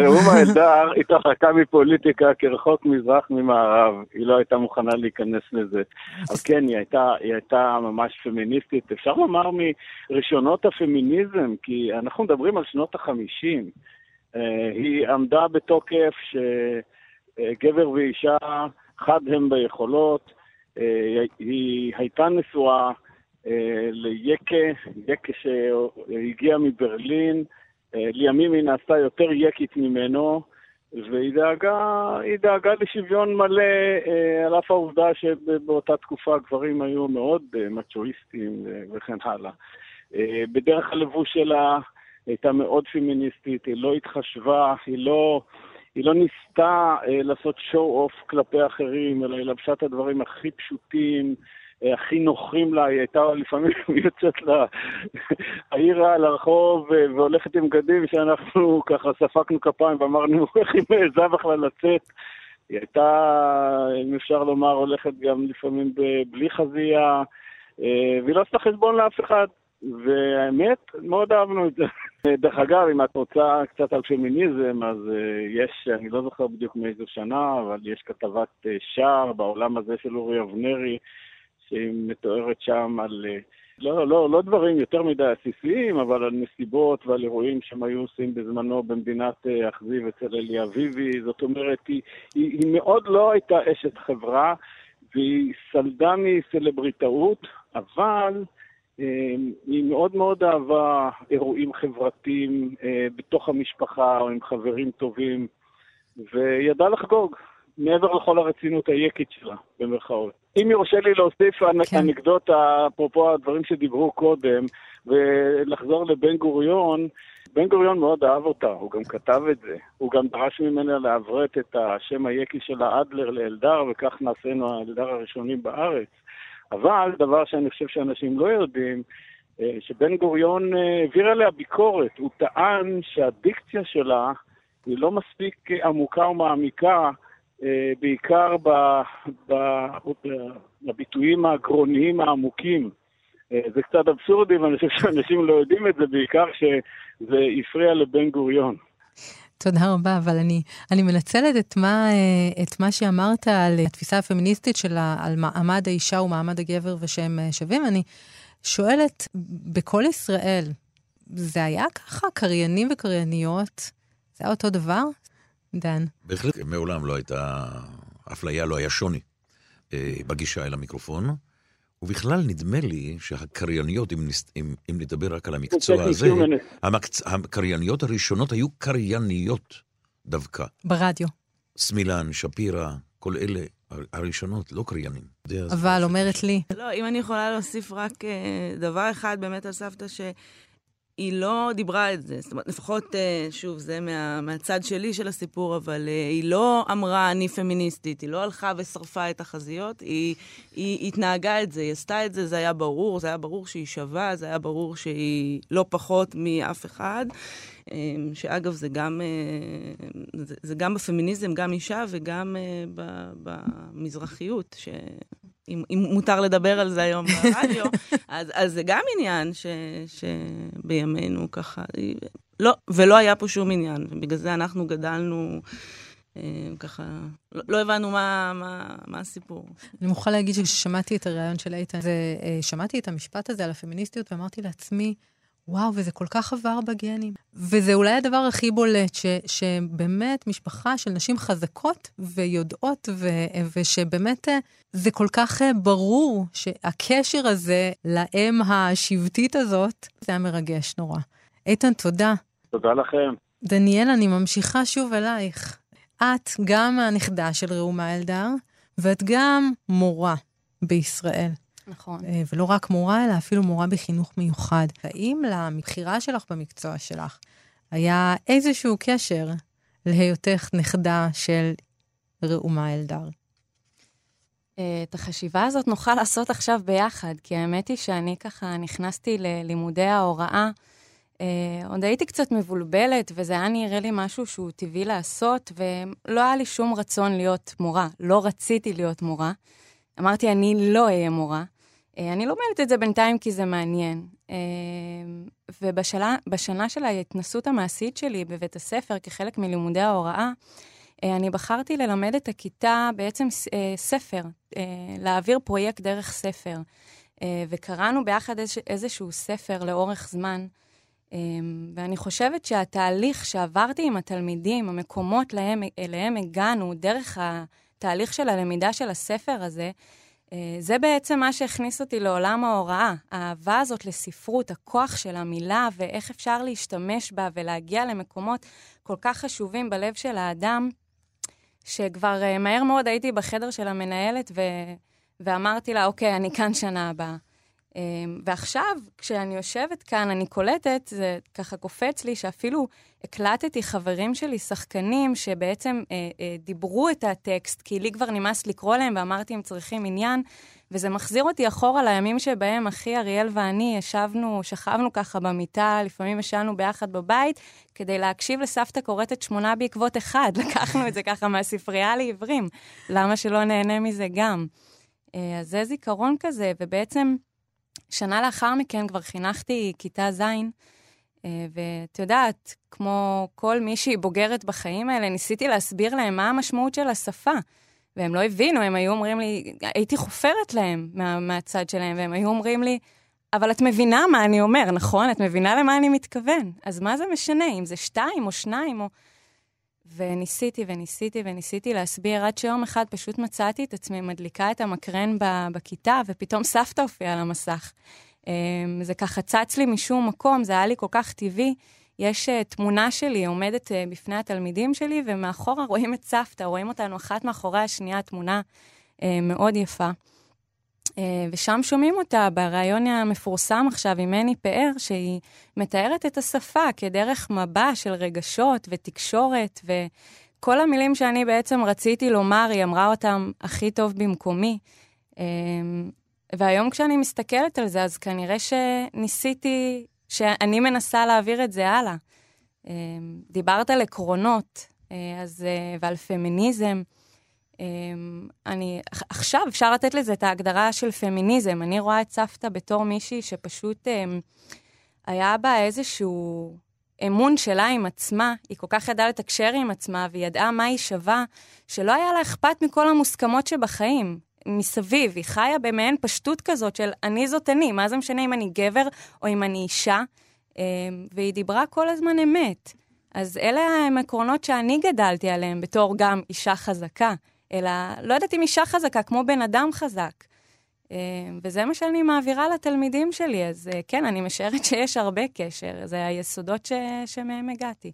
ראומה אלדר התרחקה מפוליטיקה כרחוק מזרח ממערב, היא לא הייתה מוכנה להיכנס לזה. אבל כן, היא הייתה, היא הייתה ממש פמיניסטית. אפשר לומר מראשונות הפמיניזם, כי אנחנו מדברים על שנות החמישים. אה, היא עמדה בתוקף שגבר ואישה חד הם ביכולות, אה, היא הייתה נשואה. אה, ליקה, יקה שהגיע מברלין, אה, לימים היא נעשתה יותר יקית ממנו, והיא דאגה, דאגה לשוויון מלא, אה, על אף העובדה שבאותה תקופה הגברים היו מאוד מצ'ואיסטים וכן הלאה. בדרך הלבוש שלה הייתה מאוד פמיניסטית, היא לא התחשבה, היא לא, היא לא ניסתה לעשות שואו-אוף כלפי אחרים, אלא היא לבשה את הדברים הכי פשוטים, הכי נוחים לה, היא הייתה לפעמים [laughs] יוצאת לעיר לרחוב אה, והולכת עם בגדים שאנחנו [laughs] ככה ספקנו כפיים ואמרנו [laughs] איך היא מעיזה בכלל לצאת. היא הייתה, אם אפשר לומר, הולכת גם לפעמים בלי חזייה, אה, והיא לא עשתה חשבון לאף אחד. והאמת, מאוד אהבנו את זה. דרך אגב, אם את רוצה קצת על פמיניזם, אז יש, אני לא זוכר בדיוק מאיזו שנה, אבל יש כתבת שער בעולם הזה של אורי אבנרי, שהיא מתוארת שם על, אה, לא, לא, לא דברים יותר מדי עסיסיים, אבל על נסיבות ועל אירועים שהם היו עושים בזמנו במדינת אה, אכזיב אצל אלי אביבי. זאת אומרת, היא, היא, היא מאוד לא הייתה אשת חברה, והיא סלדה מסלבריטאות, אבל אה, היא מאוד מאוד אהבה אירועים חברתיים בתוך המשפחה או עם חברים טובים, וידעה לחגוג. מעבר לכל הרצינות היקית שלה, במרכאות. אם יורשה לי להוסיף כן. אנקדוטה, אפרופו הדברים שדיברו קודם, ולחזור לבן גוריון, בן גוריון מאוד אהב אותה, הוא גם כתב את זה. הוא גם דרש ממנה לעברת את השם היקי של האדלר לאלדר, וכך נעשינו האלדר הראשונים בארץ. אבל דבר שאני חושב שאנשים לא יודעים, אה, שבן גוריון אה, העביר עליה ביקורת. הוא טען שהדיקציה שלה היא לא מספיק עמוקה ומעמיקה אה, בעיקר בביטויים הגרוניים העמוקים. אה, זה קצת אבסורדי, ואני חושב שאנשים לא יודעים את זה, בעיקר שזה הפריע לבן גוריון. תודה רבה, אבל אני, אני מנצלת את מה, אה, את מה שאמרת על התפיסה הפמיניסטית של על מעמד האישה ומעמד הגבר ושהם שווים. אני שואלת, בכל ישראל, זה היה ככה? קריינים וקרייניות? זה היה אותו דבר? דן. בהחלט, מעולם לא הייתה אפליה, לא היה שוני אה, בגישה אל המיקרופון. ובכלל, נדמה לי שהקרייניות, אם, אם, אם נדבר רק על המקצוע הזה, המקצ... הקרייניות הראשונות היו קרייניות דווקא. ברדיו. סמילן, שפירא, כל אלה הראשונות, לא קריינים. אבל אומרת לי. לא, אם אני יכולה להוסיף רק אה, דבר אחד באמת על סבתא, ש... היא לא דיברה את זה. זאת אומרת, לפחות, אה, שוב, זה מה, מהצד שלי של הסיפור, אבל אה, היא לא אמרה, אני פמיניסטית. היא לא הלכה ושרפה את החזיות, היא, היא התנהגה את זה, היא עשתה את זה, זה היה ברור, זה היה ברור שהיא שווה, זה היה ברור שהיא לא פחות מאף אחד. אה, שאגב, זה גם, זה, זה גם בפמיניזם, גם אישה וגם במזרחיות, ש... אם, אם מותר לדבר על זה היום ברדיו, [laughs] אז, אז זה גם עניין ש, שבימינו ככה, לא, ולא היה פה שום עניין, ובגלל זה אנחנו גדלנו אה, ככה, לא, לא הבנו מה, מה, מה הסיפור. אני מוכרחה להגיד שכששמעתי את הריאיון של איתן, ושמעתי את המשפט הזה על הפמיניסטיות, ואמרתי לעצמי, וואו, וזה כל כך עבר בגנים. וזה אולי הדבר הכי בולט, ש, שבאמת משפחה של נשים חזקות ויודעות, ו, ושבאמת אה, זה כל כך אה, ברור שהקשר הזה לאם השבטית הזאת, זה היה מרגש נורא. איתן, תודה. תודה לכם. דניאל, אני ממשיכה שוב אלייך. את גם הנכדה של ראומה אלדר, ואת גם מורה בישראל. נכון. אה, ולא רק מורה, אלא אפילו מורה בחינוך מיוחד. האם לבחירה שלך במקצוע שלך היה איזשהו קשר להיותך נכדה של ראומה אלדר? אה, את החשיבה הזאת נוכל לעשות עכשיו ביחד, כי האמת היא שאני ככה נכנסתי ללימודי ההוראה. Uh, עוד הייתי קצת מבולבלת, וזה היה נראה לי משהו שהוא טבעי לעשות, ולא היה לי שום רצון להיות מורה. לא רציתי להיות מורה. אמרתי, אני לא אהיה מורה. Uh, אני לומדת את זה בינתיים כי זה מעניין. Uh, ובשנה של ההתנסות המעשית שלי בבית הספר, כחלק מלימודי ההוראה, uh, אני בחרתי ללמד את הכיתה בעצם ספר, להעביר פרויקט דרך ספר. וקראנו ביחד איז, איזשהו ספר לאורך זמן. ואני חושבת שהתהליך שעברתי עם התלמידים, המקומות להם, אליהם הגענו, דרך התהליך של הלמידה של הספר הזה, אה, זה בעצם מה שהכניס אותי לעולם ההוראה. האהבה הזאת לספרות, הכוח של המילה ואיך אפשר להשתמש בה ולהגיע למקומות כל כך חשובים בלב של האדם, שכבר אה, מהר מאוד הייתי בחדר של המנהלת ו... ואמרתי לה, אוקיי, אני כאן שנה הבאה. אמ, ועכשיו, כשאני יושבת כאן, אני קולטת, זה ככה קופץ לי, שאפילו הקלטתי חברים שלי, שחקנים, שבעצם אה, אה, דיברו את הטקסט, כי לי כבר נמאס לקרוא להם, ואמרתי, הם צריכים עניין, וזה מחזיר אותי אחורה לימים שבהם אחי אריאל ואני ישבנו, שכבנו ככה במיטה, לפעמים ישבנו ביחד בבית, כדי להקשיב לסבתא קוראת את שמונה בעקבות אחד. [laughs] לקחנו את זה ככה מהספרייה לעיוורים. למה שלא נהנה מזה גם? אה, אז זה זיכרון כזה, ובעצם... שנה לאחר מכן כבר חינכתי כיתה ז', אה, ואת יודעת, כמו כל מישהי בוגרת בחיים האלה, ניסיתי להסביר להם מה המשמעות של השפה. והם לא הבינו, הם היו אומרים לי, הייתי חופרת להם מה, מהצד שלהם, והם היו אומרים לי, אבל את מבינה מה אני אומר, נכון? את מבינה למה אני מתכוון. אז מה זה משנה, אם זה שתיים או שניים או... וניסיתי וניסיתי וניסיתי להסביר, עד שיום אחד פשוט מצאתי את עצמי מדליקה את המקרן בכיתה, ופתאום סבתא הופיעה על המסך. אמ, זה ככה צץ לי משום מקום, זה היה לי כל כך טבעי. יש uh, תמונה שלי עומדת uh, בפני התלמידים שלי, ומאחורה רואים את סבתא, רואים אותנו אחת מאחורי השנייה, תמונה uh, מאוד יפה. אה, ושם שומעים אותה בריאיון המפורסם עכשיו עם מני פאר, שהיא מתארת את השפה כדרך מבע של רגשות ותקשורת, וכל המילים שאני בעצם רציתי לומר, היא אמרה אותם הכי טוב במקומי. אה, והיום כשאני מסתכלת על זה, אז כנראה שניסיתי, שאני מנסה להעביר את זה הלאה. אה, דיברת על עקרונות, אז, ועל פמיניזם. אמ, אני, עכשיו אפשר לתת לזה את ההגדרה של פמיניזם. אני רואה את סבתא בתור מישהי שפשוט אמ, היה בה איזשהו אמון שלה עם עצמה, היא כל כך ידעה לתקשר עם עצמה והיא ידעה מה היא שווה, שלא היה לה אכפת מכל המוסכמות שבחיים. מסביב, היא חיה במעין פשטות כזאת של אני זאת אני, מה זה משנה אם אני גבר או אם אני אישה, אמ, והיא דיברה כל הזמן אמת. אז אלה הם עקרונות שאני גדלתי עליהם בתור גם אישה חזקה. אלא לא יודעת אם אישה חזקה, כמו בן אדם חזק. אה, וזה מה שאני מעבירה לתלמידים שלי, אז אה, כן, אני משערת שיש הרבה קשר, זה היסודות ש... שמהם הגעתי.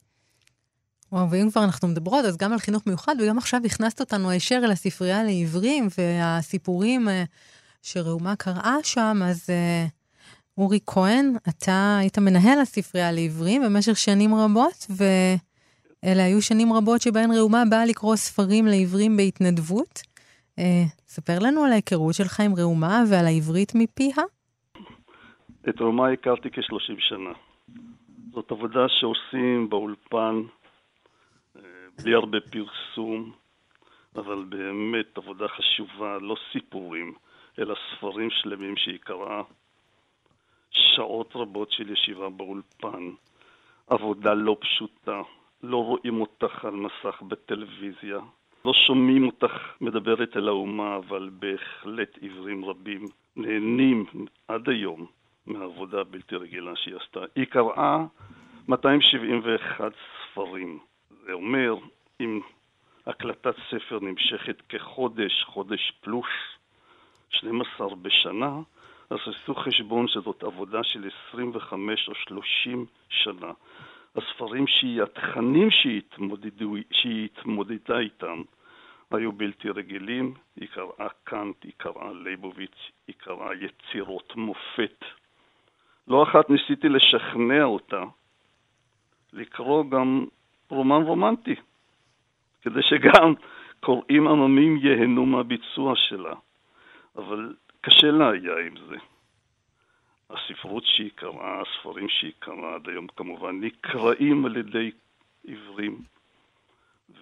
וואו, ואם כבר אנחנו מדברות, אז גם על חינוך מיוחד, וגם עכשיו הכנסת אותנו הישר אל הספרייה לעיוורים, והסיפורים אה, שראומה קראה שם, אז אורי כהן, אתה היית מנהל הספרייה לעיוורים במשך שנים רבות, ו... אלה היו שנים רבות שבהן ראומה באה לקרוא ספרים לעיוורים בהתנדבות. אה, ספר לנו על ההיכרות שלך עם ראומה ועל העברית מפיה. את ראומה הכרתי כ-30 שנה. זאת עבודה שעושים באולפן, אה, בלי הרבה פרסום, אבל באמת עבודה חשובה, לא סיפורים, אלא ספרים שלמים שהיא קראה, שעות רבות של ישיבה באולפן, עבודה לא פשוטה, לא רואים אותך על מסך בטלוויזיה, לא שומעים אותך מדברת אל האומה, אבל בהחלט עיוורים רבים נהנים עד היום מהעבודה הבלתי רגילה שהיא עשתה. היא קראה 271 ספרים. זה אומר, אם הקלטת ספר נמשכת כחודש, חודש פלוס 12 בשנה, אז עשו חשבון שזאת עבודה של 25 או 30 שנה. הספרים שהיא, התכנים שהיא, התמודדה איתם היו בלתי רגילים, היא קראה קאנט, היא קראה ליבוביץ', היא קראה יצירות מופת. לא אחת ניסיתי לשכנע אותה לקרוא גם רומן רומנטי, כדי שגם קוראים עממים ייהנו מהביצוע שלה, אבל קשה לה היה עם זה. הספרות שהיא קראה, הספרים שהיא קראה עד היום כמובן נקראים על ידי עיוורים,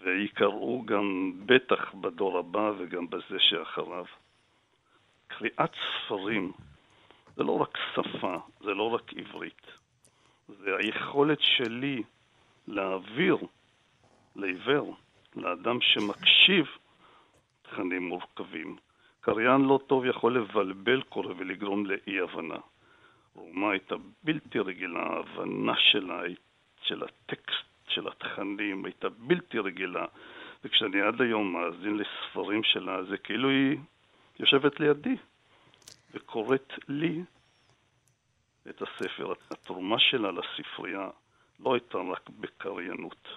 ויקראו גם בטח בדור הבא וגם בזה שאחריו. קריאת ספרים זה לא רק שפה, זה לא רק עברית, זה היכולת שלי להעביר לעיוור, לאדם שמקשיב, תכנים מורכבים. קריין לא טוב יכול לבלבל קורא ולגרום לאי-הבנה. רומה הייתה בלתי רגילה, ההבנה שלה, של הטקסט, של התכנים, הייתה בלתי רגילה. וכשאני עד היום מאזין לספרים שלה, זה כאילו היא יושבת לידי וקוראת לי את הספר. התרומה שלה לספרייה לא הייתה רק בקריינות.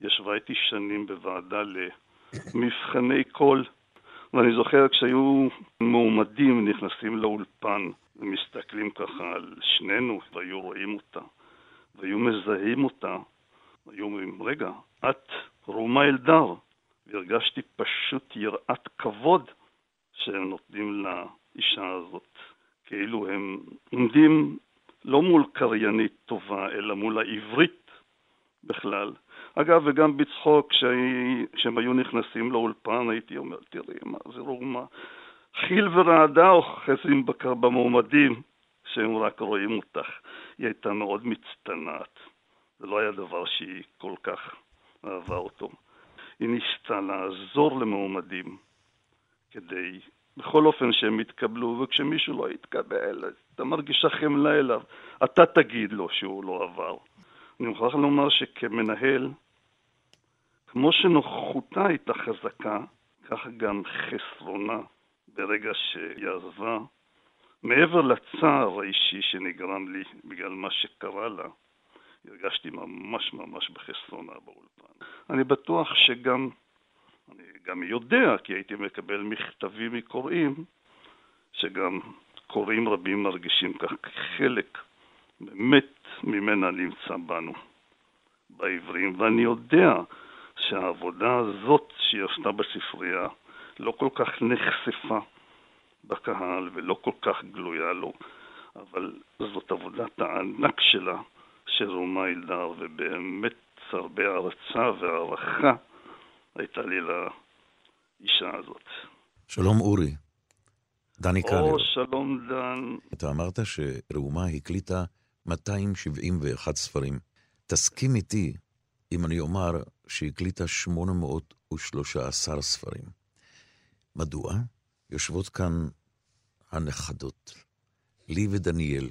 ישבה איתי שנים בוועדה למבחני קול, ואני זוכר כשהיו מועמדים נכנסים לאולפן ומסתכלים ככה על שנינו, והיו רואים אותה, והיו מזהים אותה, היו אומרים, רגע, את רומה אלדר, והרגשתי פשוט יראת כבוד שהם נותנים לאישה הזאת. כאילו הם עומדים לא מול קריינית טובה, אלא מול העברית בכלל. אגב, וגם בצחוק, כשהם היו נכנסים לאולפן, הייתי אומר, תראי, מה זה רומה. חיל ורעדה אוחזים במועמדים, שהם רק רואים אותך. היא הייתה מאוד מצטנעת. זה לא היה דבר שהיא כל כך אהבה אותו. היא ניסתה לעזור למועמדים כדי, בכל אופן שהם יתקבלו, וכשמישהו לא יתקבל, אתה מרגישה חמלה אליו. אתה תגיד לו שהוא לא עבר. אני מוכרח לומר שכמנהל, כמו שנוכחותה הייתה חזקה, כך גם חסרונה ברגע שהיא עזבה, מעבר לצער האישי שנגרם לי בגלל מה שקרה לה, הרגשתי ממש ממש בחסרונה באולפן. אני בטוח שגם, אני גם יודע, כי הייתי מקבל מכתבים מקוראים, שגם קוראים רבים מרגישים כך חלק באמת ממנה נמצא בנו, בעברים, ואני יודע שהעבודה הזאת שהיא עשתה בספרייה לא כל כך נחשפה בקהל ולא כל כך גלויה לו, אבל זאת עבודת הענק שלה, של רומה אלדר, ובאמת הרבה הערצה והערכה הייתה לי לאישה הזאת. שלום אורי. דני קלר. או, שלום דן. אתה אמרת שראומה הקליטה 271 ספרים. תסכים איתי אם אני אומר שהקליטה 813 ספרים. מדוע? יושבות כאן הנכדות, לי ודניאל,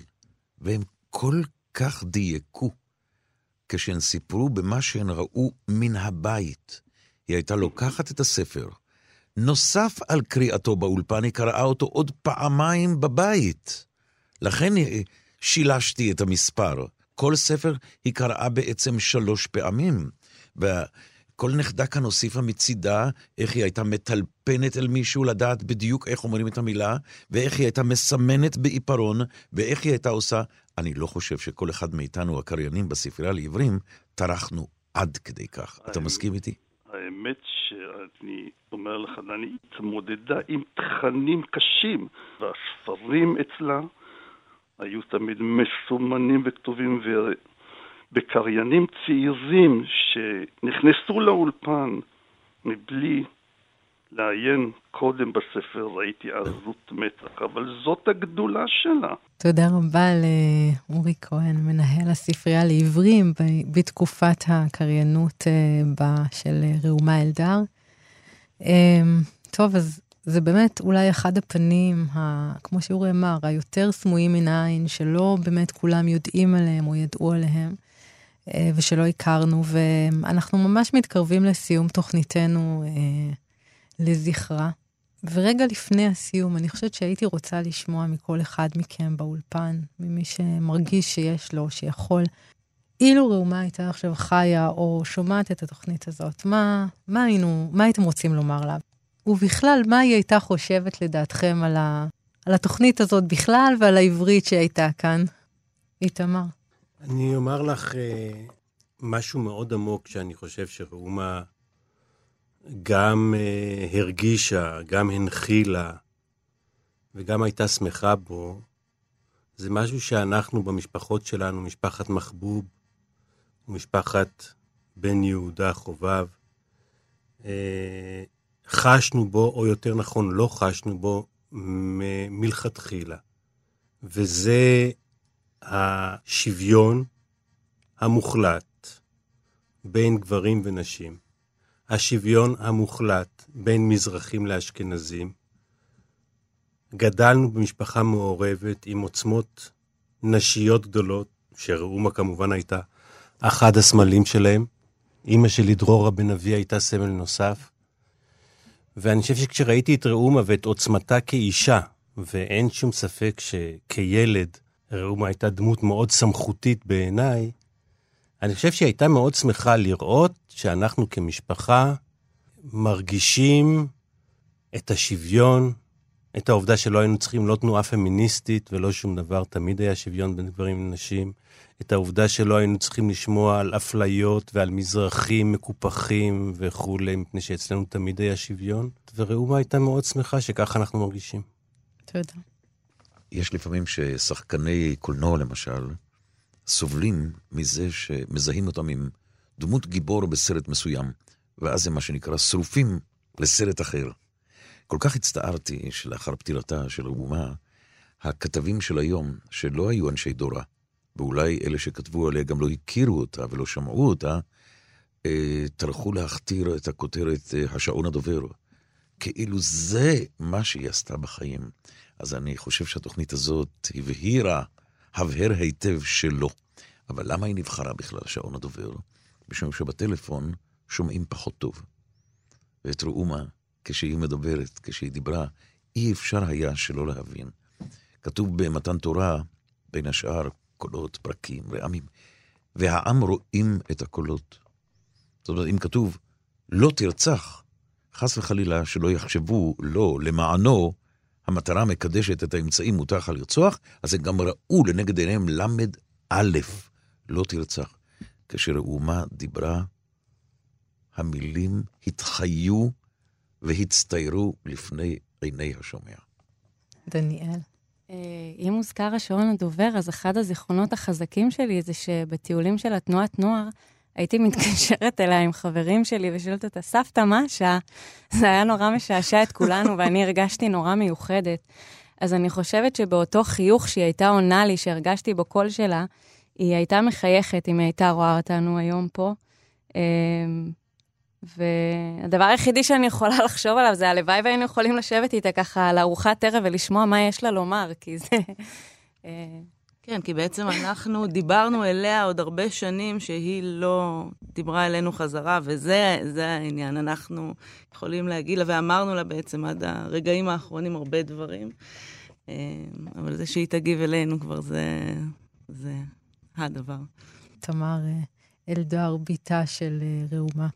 והם כל כך דייקו כשהן סיפרו במה שהן ראו מן הבית. היא הייתה לוקחת את הספר, נוסף על קריאתו באולפן, היא קראה אותו עוד פעמיים בבית. לכן שילשתי את המספר. כל ספר היא קראה בעצם שלוש פעמים. וכל נכדה כאן הוסיפה מצידה איך היא הייתה מטלפנת אל מישהו לדעת בדיוק איך אומרים את המילה, ואיך היא הייתה מסמנת בעיפרון, ואיך היא הייתה עושה. אני לא חושב שכל אחד מאיתנו, הקריינים בספרייה לעברים, טרחנו עד כדי כך. אתה מסכים איתי? האמת שאני אומר לך, אני התמודדה עם תכנים קשים, והספרים אצלה היו תמיד מסומנים וכתובים, ובקריינים צעירים שנכנסו לאולפן מבלי לעיין קודם בספר, ראיתי עזות מצח, אבל זאת הגדולה שלה. תודה רבה לאורי כהן, מנהל הספרייה לעברים בתקופת הקריינות uh, של ראומה אלדר. Um, טוב, אז זה באמת אולי אחד הפנים, ה, כמו שאורי אמר, היותר סמויים מן העין, שלא באמת כולם יודעים עליהם או ידעו עליהם, אה, ושלא הכרנו, ואנחנו ממש מתקרבים לסיום תוכניתנו אה, לזכרה. ורגע לפני הסיום, אני חושבת שהייתי רוצה לשמוע מכל אחד מכם באולפן, ממי שמרגיש שיש לו, שיכול. אילו ראומה הייתה עכשיו חיה או שומעת את התוכנית הזאת, מה, מה היינו, מה הייתם רוצים לומר לה? ובכלל, מה היא הייתה חושבת לדעתכם על, ה... על התוכנית הזאת בכלל ועל העברית שהייתה כאן? איתמר. אני אומר לך אה, משהו מאוד עמוק שאני חושב שראומה גם אה, הרגישה, גם הנחילה וגם הייתה שמחה בו. זה משהו שאנחנו במשפחות שלנו, משפחת מחבוב ומשפחת בן יהודה חובב, אה, חשנו בו, או יותר נכון, לא חשנו בו מלכתחילה. וזה השוויון המוחלט בין גברים ונשים, השוויון המוחלט בין מזרחים לאשכנזים. גדלנו במשפחה מעורבת עם עוצמות נשיות גדולות, שראומה כמובן הייתה אחד הסמלים שלהם. אימא שלי, דרורה בן אבי, הייתה סמל נוסף. ואני חושב שכשראיתי את ראומה ואת עוצמתה כאישה, ואין שום ספק שכילד ראומה הייתה דמות מאוד סמכותית בעיניי, אני חושב שהיא הייתה מאוד שמחה לראות שאנחנו כמשפחה מרגישים את השוויון, את העובדה שלא היינו צריכים לא תנועה פמיניסטית ולא שום דבר, תמיד היה שוויון בין גברים לנשים, את העובדה שלא היינו צריכים לשמוע על אפליות ועל מזרחים מקופחים וכולי, מפני שאצלנו תמיד היה שוויון, וראומה הייתה מאוד שמחה שככה אנחנו מרגישים. תודה. יש לפעמים ששחקני קולנוע, למשל, סובלים מזה שמזהים אותם עם דמות גיבור בסרט מסוים, ואז זה מה שנקרא שרופים לסרט אחר. כל כך הצטערתי שלאחר פטירתה של ראומה, הכתבים של היום, שלא היו אנשי דורה, ואולי אלה שכתבו עליה גם לא הכירו אותה ולא שמעו אותה, אה, טרחו להכתיר את הכותרת אה, השעון הדובר. כאילו זה מה שהיא עשתה בחיים. אז אני חושב שהתוכנית הזאת הבהירה, הבהר היטב שלא. אבל למה היא נבחרה בכלל, שעון הדובר? משום שבטלפון שומעים פחות טוב. ואת ראומה, כשהיא מדברת, כשהיא דיברה, אי אפשר היה שלא להבין. כתוב במתן תורה, בין השאר, קולות, פרקים, רעמים, והעם רואים את הקולות. זאת אומרת, אם כתוב, לא תרצח, חס וחלילה שלא יחשבו לא למענו, המטרה מקדשת את האמצעים, מותר לך לרצוח, אז הם גם ראו לנגד עיניהם למד א', לא תרצח. כשראומה דיברה, המילים התחיו והצטיירו לפני עיני השומע. דניאל. אה, אם מוזכר השעון הדובר, אז אחד הזיכרונות החזקים שלי זה שבטיולים של התנועת נוער, הייתי מתקשרת אליה עם חברים שלי ושואלת אותה, סבתא, מה השעה? זה היה נורא משעשע את כולנו, ואני הרגשתי נורא מיוחדת. אז אני חושבת שבאותו חיוך שהיא הייתה עונה לי, שהרגשתי בו קול שלה, היא הייתה מחייכת אם היא הייתה רואה אותנו היום פה. אמ, והדבר היחידי שאני יכולה [laughs] לחשוב עליו זה הלוואי והיינו יכולים לשבת איתה ככה על ארוחת ערב ולשמוע מה יש לה לומר, כי זה... [laughs] אה, כן, כי בעצם אנחנו דיברנו אליה עוד הרבה שנים שהיא לא דיברה אלינו חזרה, וזה העניין. אנחנו יכולים להגיד לה, ואמרנו לה בעצם עד הרגעים האחרונים הרבה דברים, אה, אבל זה שהיא תגיב אלינו כבר זה, זה הדבר. תמר אה, אלדר, בתה של ראומה.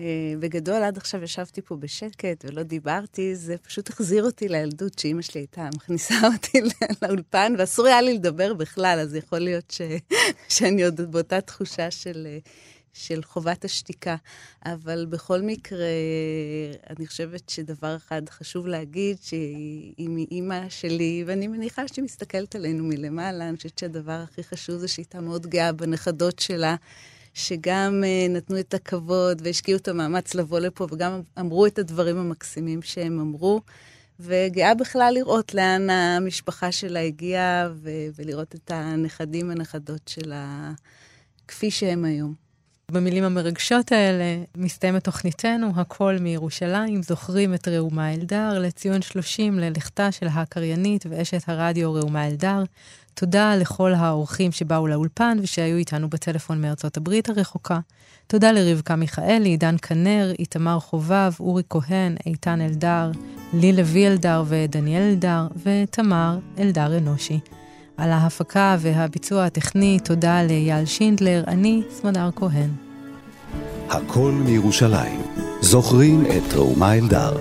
אה, בגדול, עד עכשיו ישבתי פה בשקט ולא דיברתי, זה פשוט החזיר אותי לילדות שאימא שלי הייתה מכניסה [laughs] אותי לאולפן, ואסור היה לי לדבר בכלל, אז יכול להיות ש... [laughs] שאני עוד באותה תחושה של, של חובת השתיקה. אבל בכל מקרה, אני חושבת שדבר אחד חשוב להגיד, שהיא מאימא שלי, ואני מניחה שהיא מסתכלת עלינו מלמעלה, אני חושבת שהדבר הכי חשוב זה שהיא הייתה מאוד גאה בנכדות שלה. שגם uh, נתנו את הכבוד והשקיעו את המאמץ לבוא לפה, וגם אמרו את הדברים המקסימים שהם אמרו. וגאה בכלל לראות לאן המשפחה שלה הגיעה, ולראות את הנכדים, הנכדות שלה כפי שהם היום. במילים המרגשות האלה מסתיימת תוכניתנו, הכל מירושלים, זוכרים את ראומה אלדר לציון 30 ללכתה של הקריינית ואשת הרדיו ראומה אלדר. תודה לכל האורחים שבאו לאולפן ושהיו איתנו בטלפון מארצות הברית הרחוקה. תודה לרבקה מיכאלי, עידן כנר, איתמר חובב, אורי כהן, איתן אלדר, לי לוי אלדר ודניאל אלדר, ותמר אלדר אנושי. על ההפקה והביצוע הטכני, תודה לאייל שינדלר, אני סמדר כהן. הכל מירושלים. זוכרים את ראומה אלדר.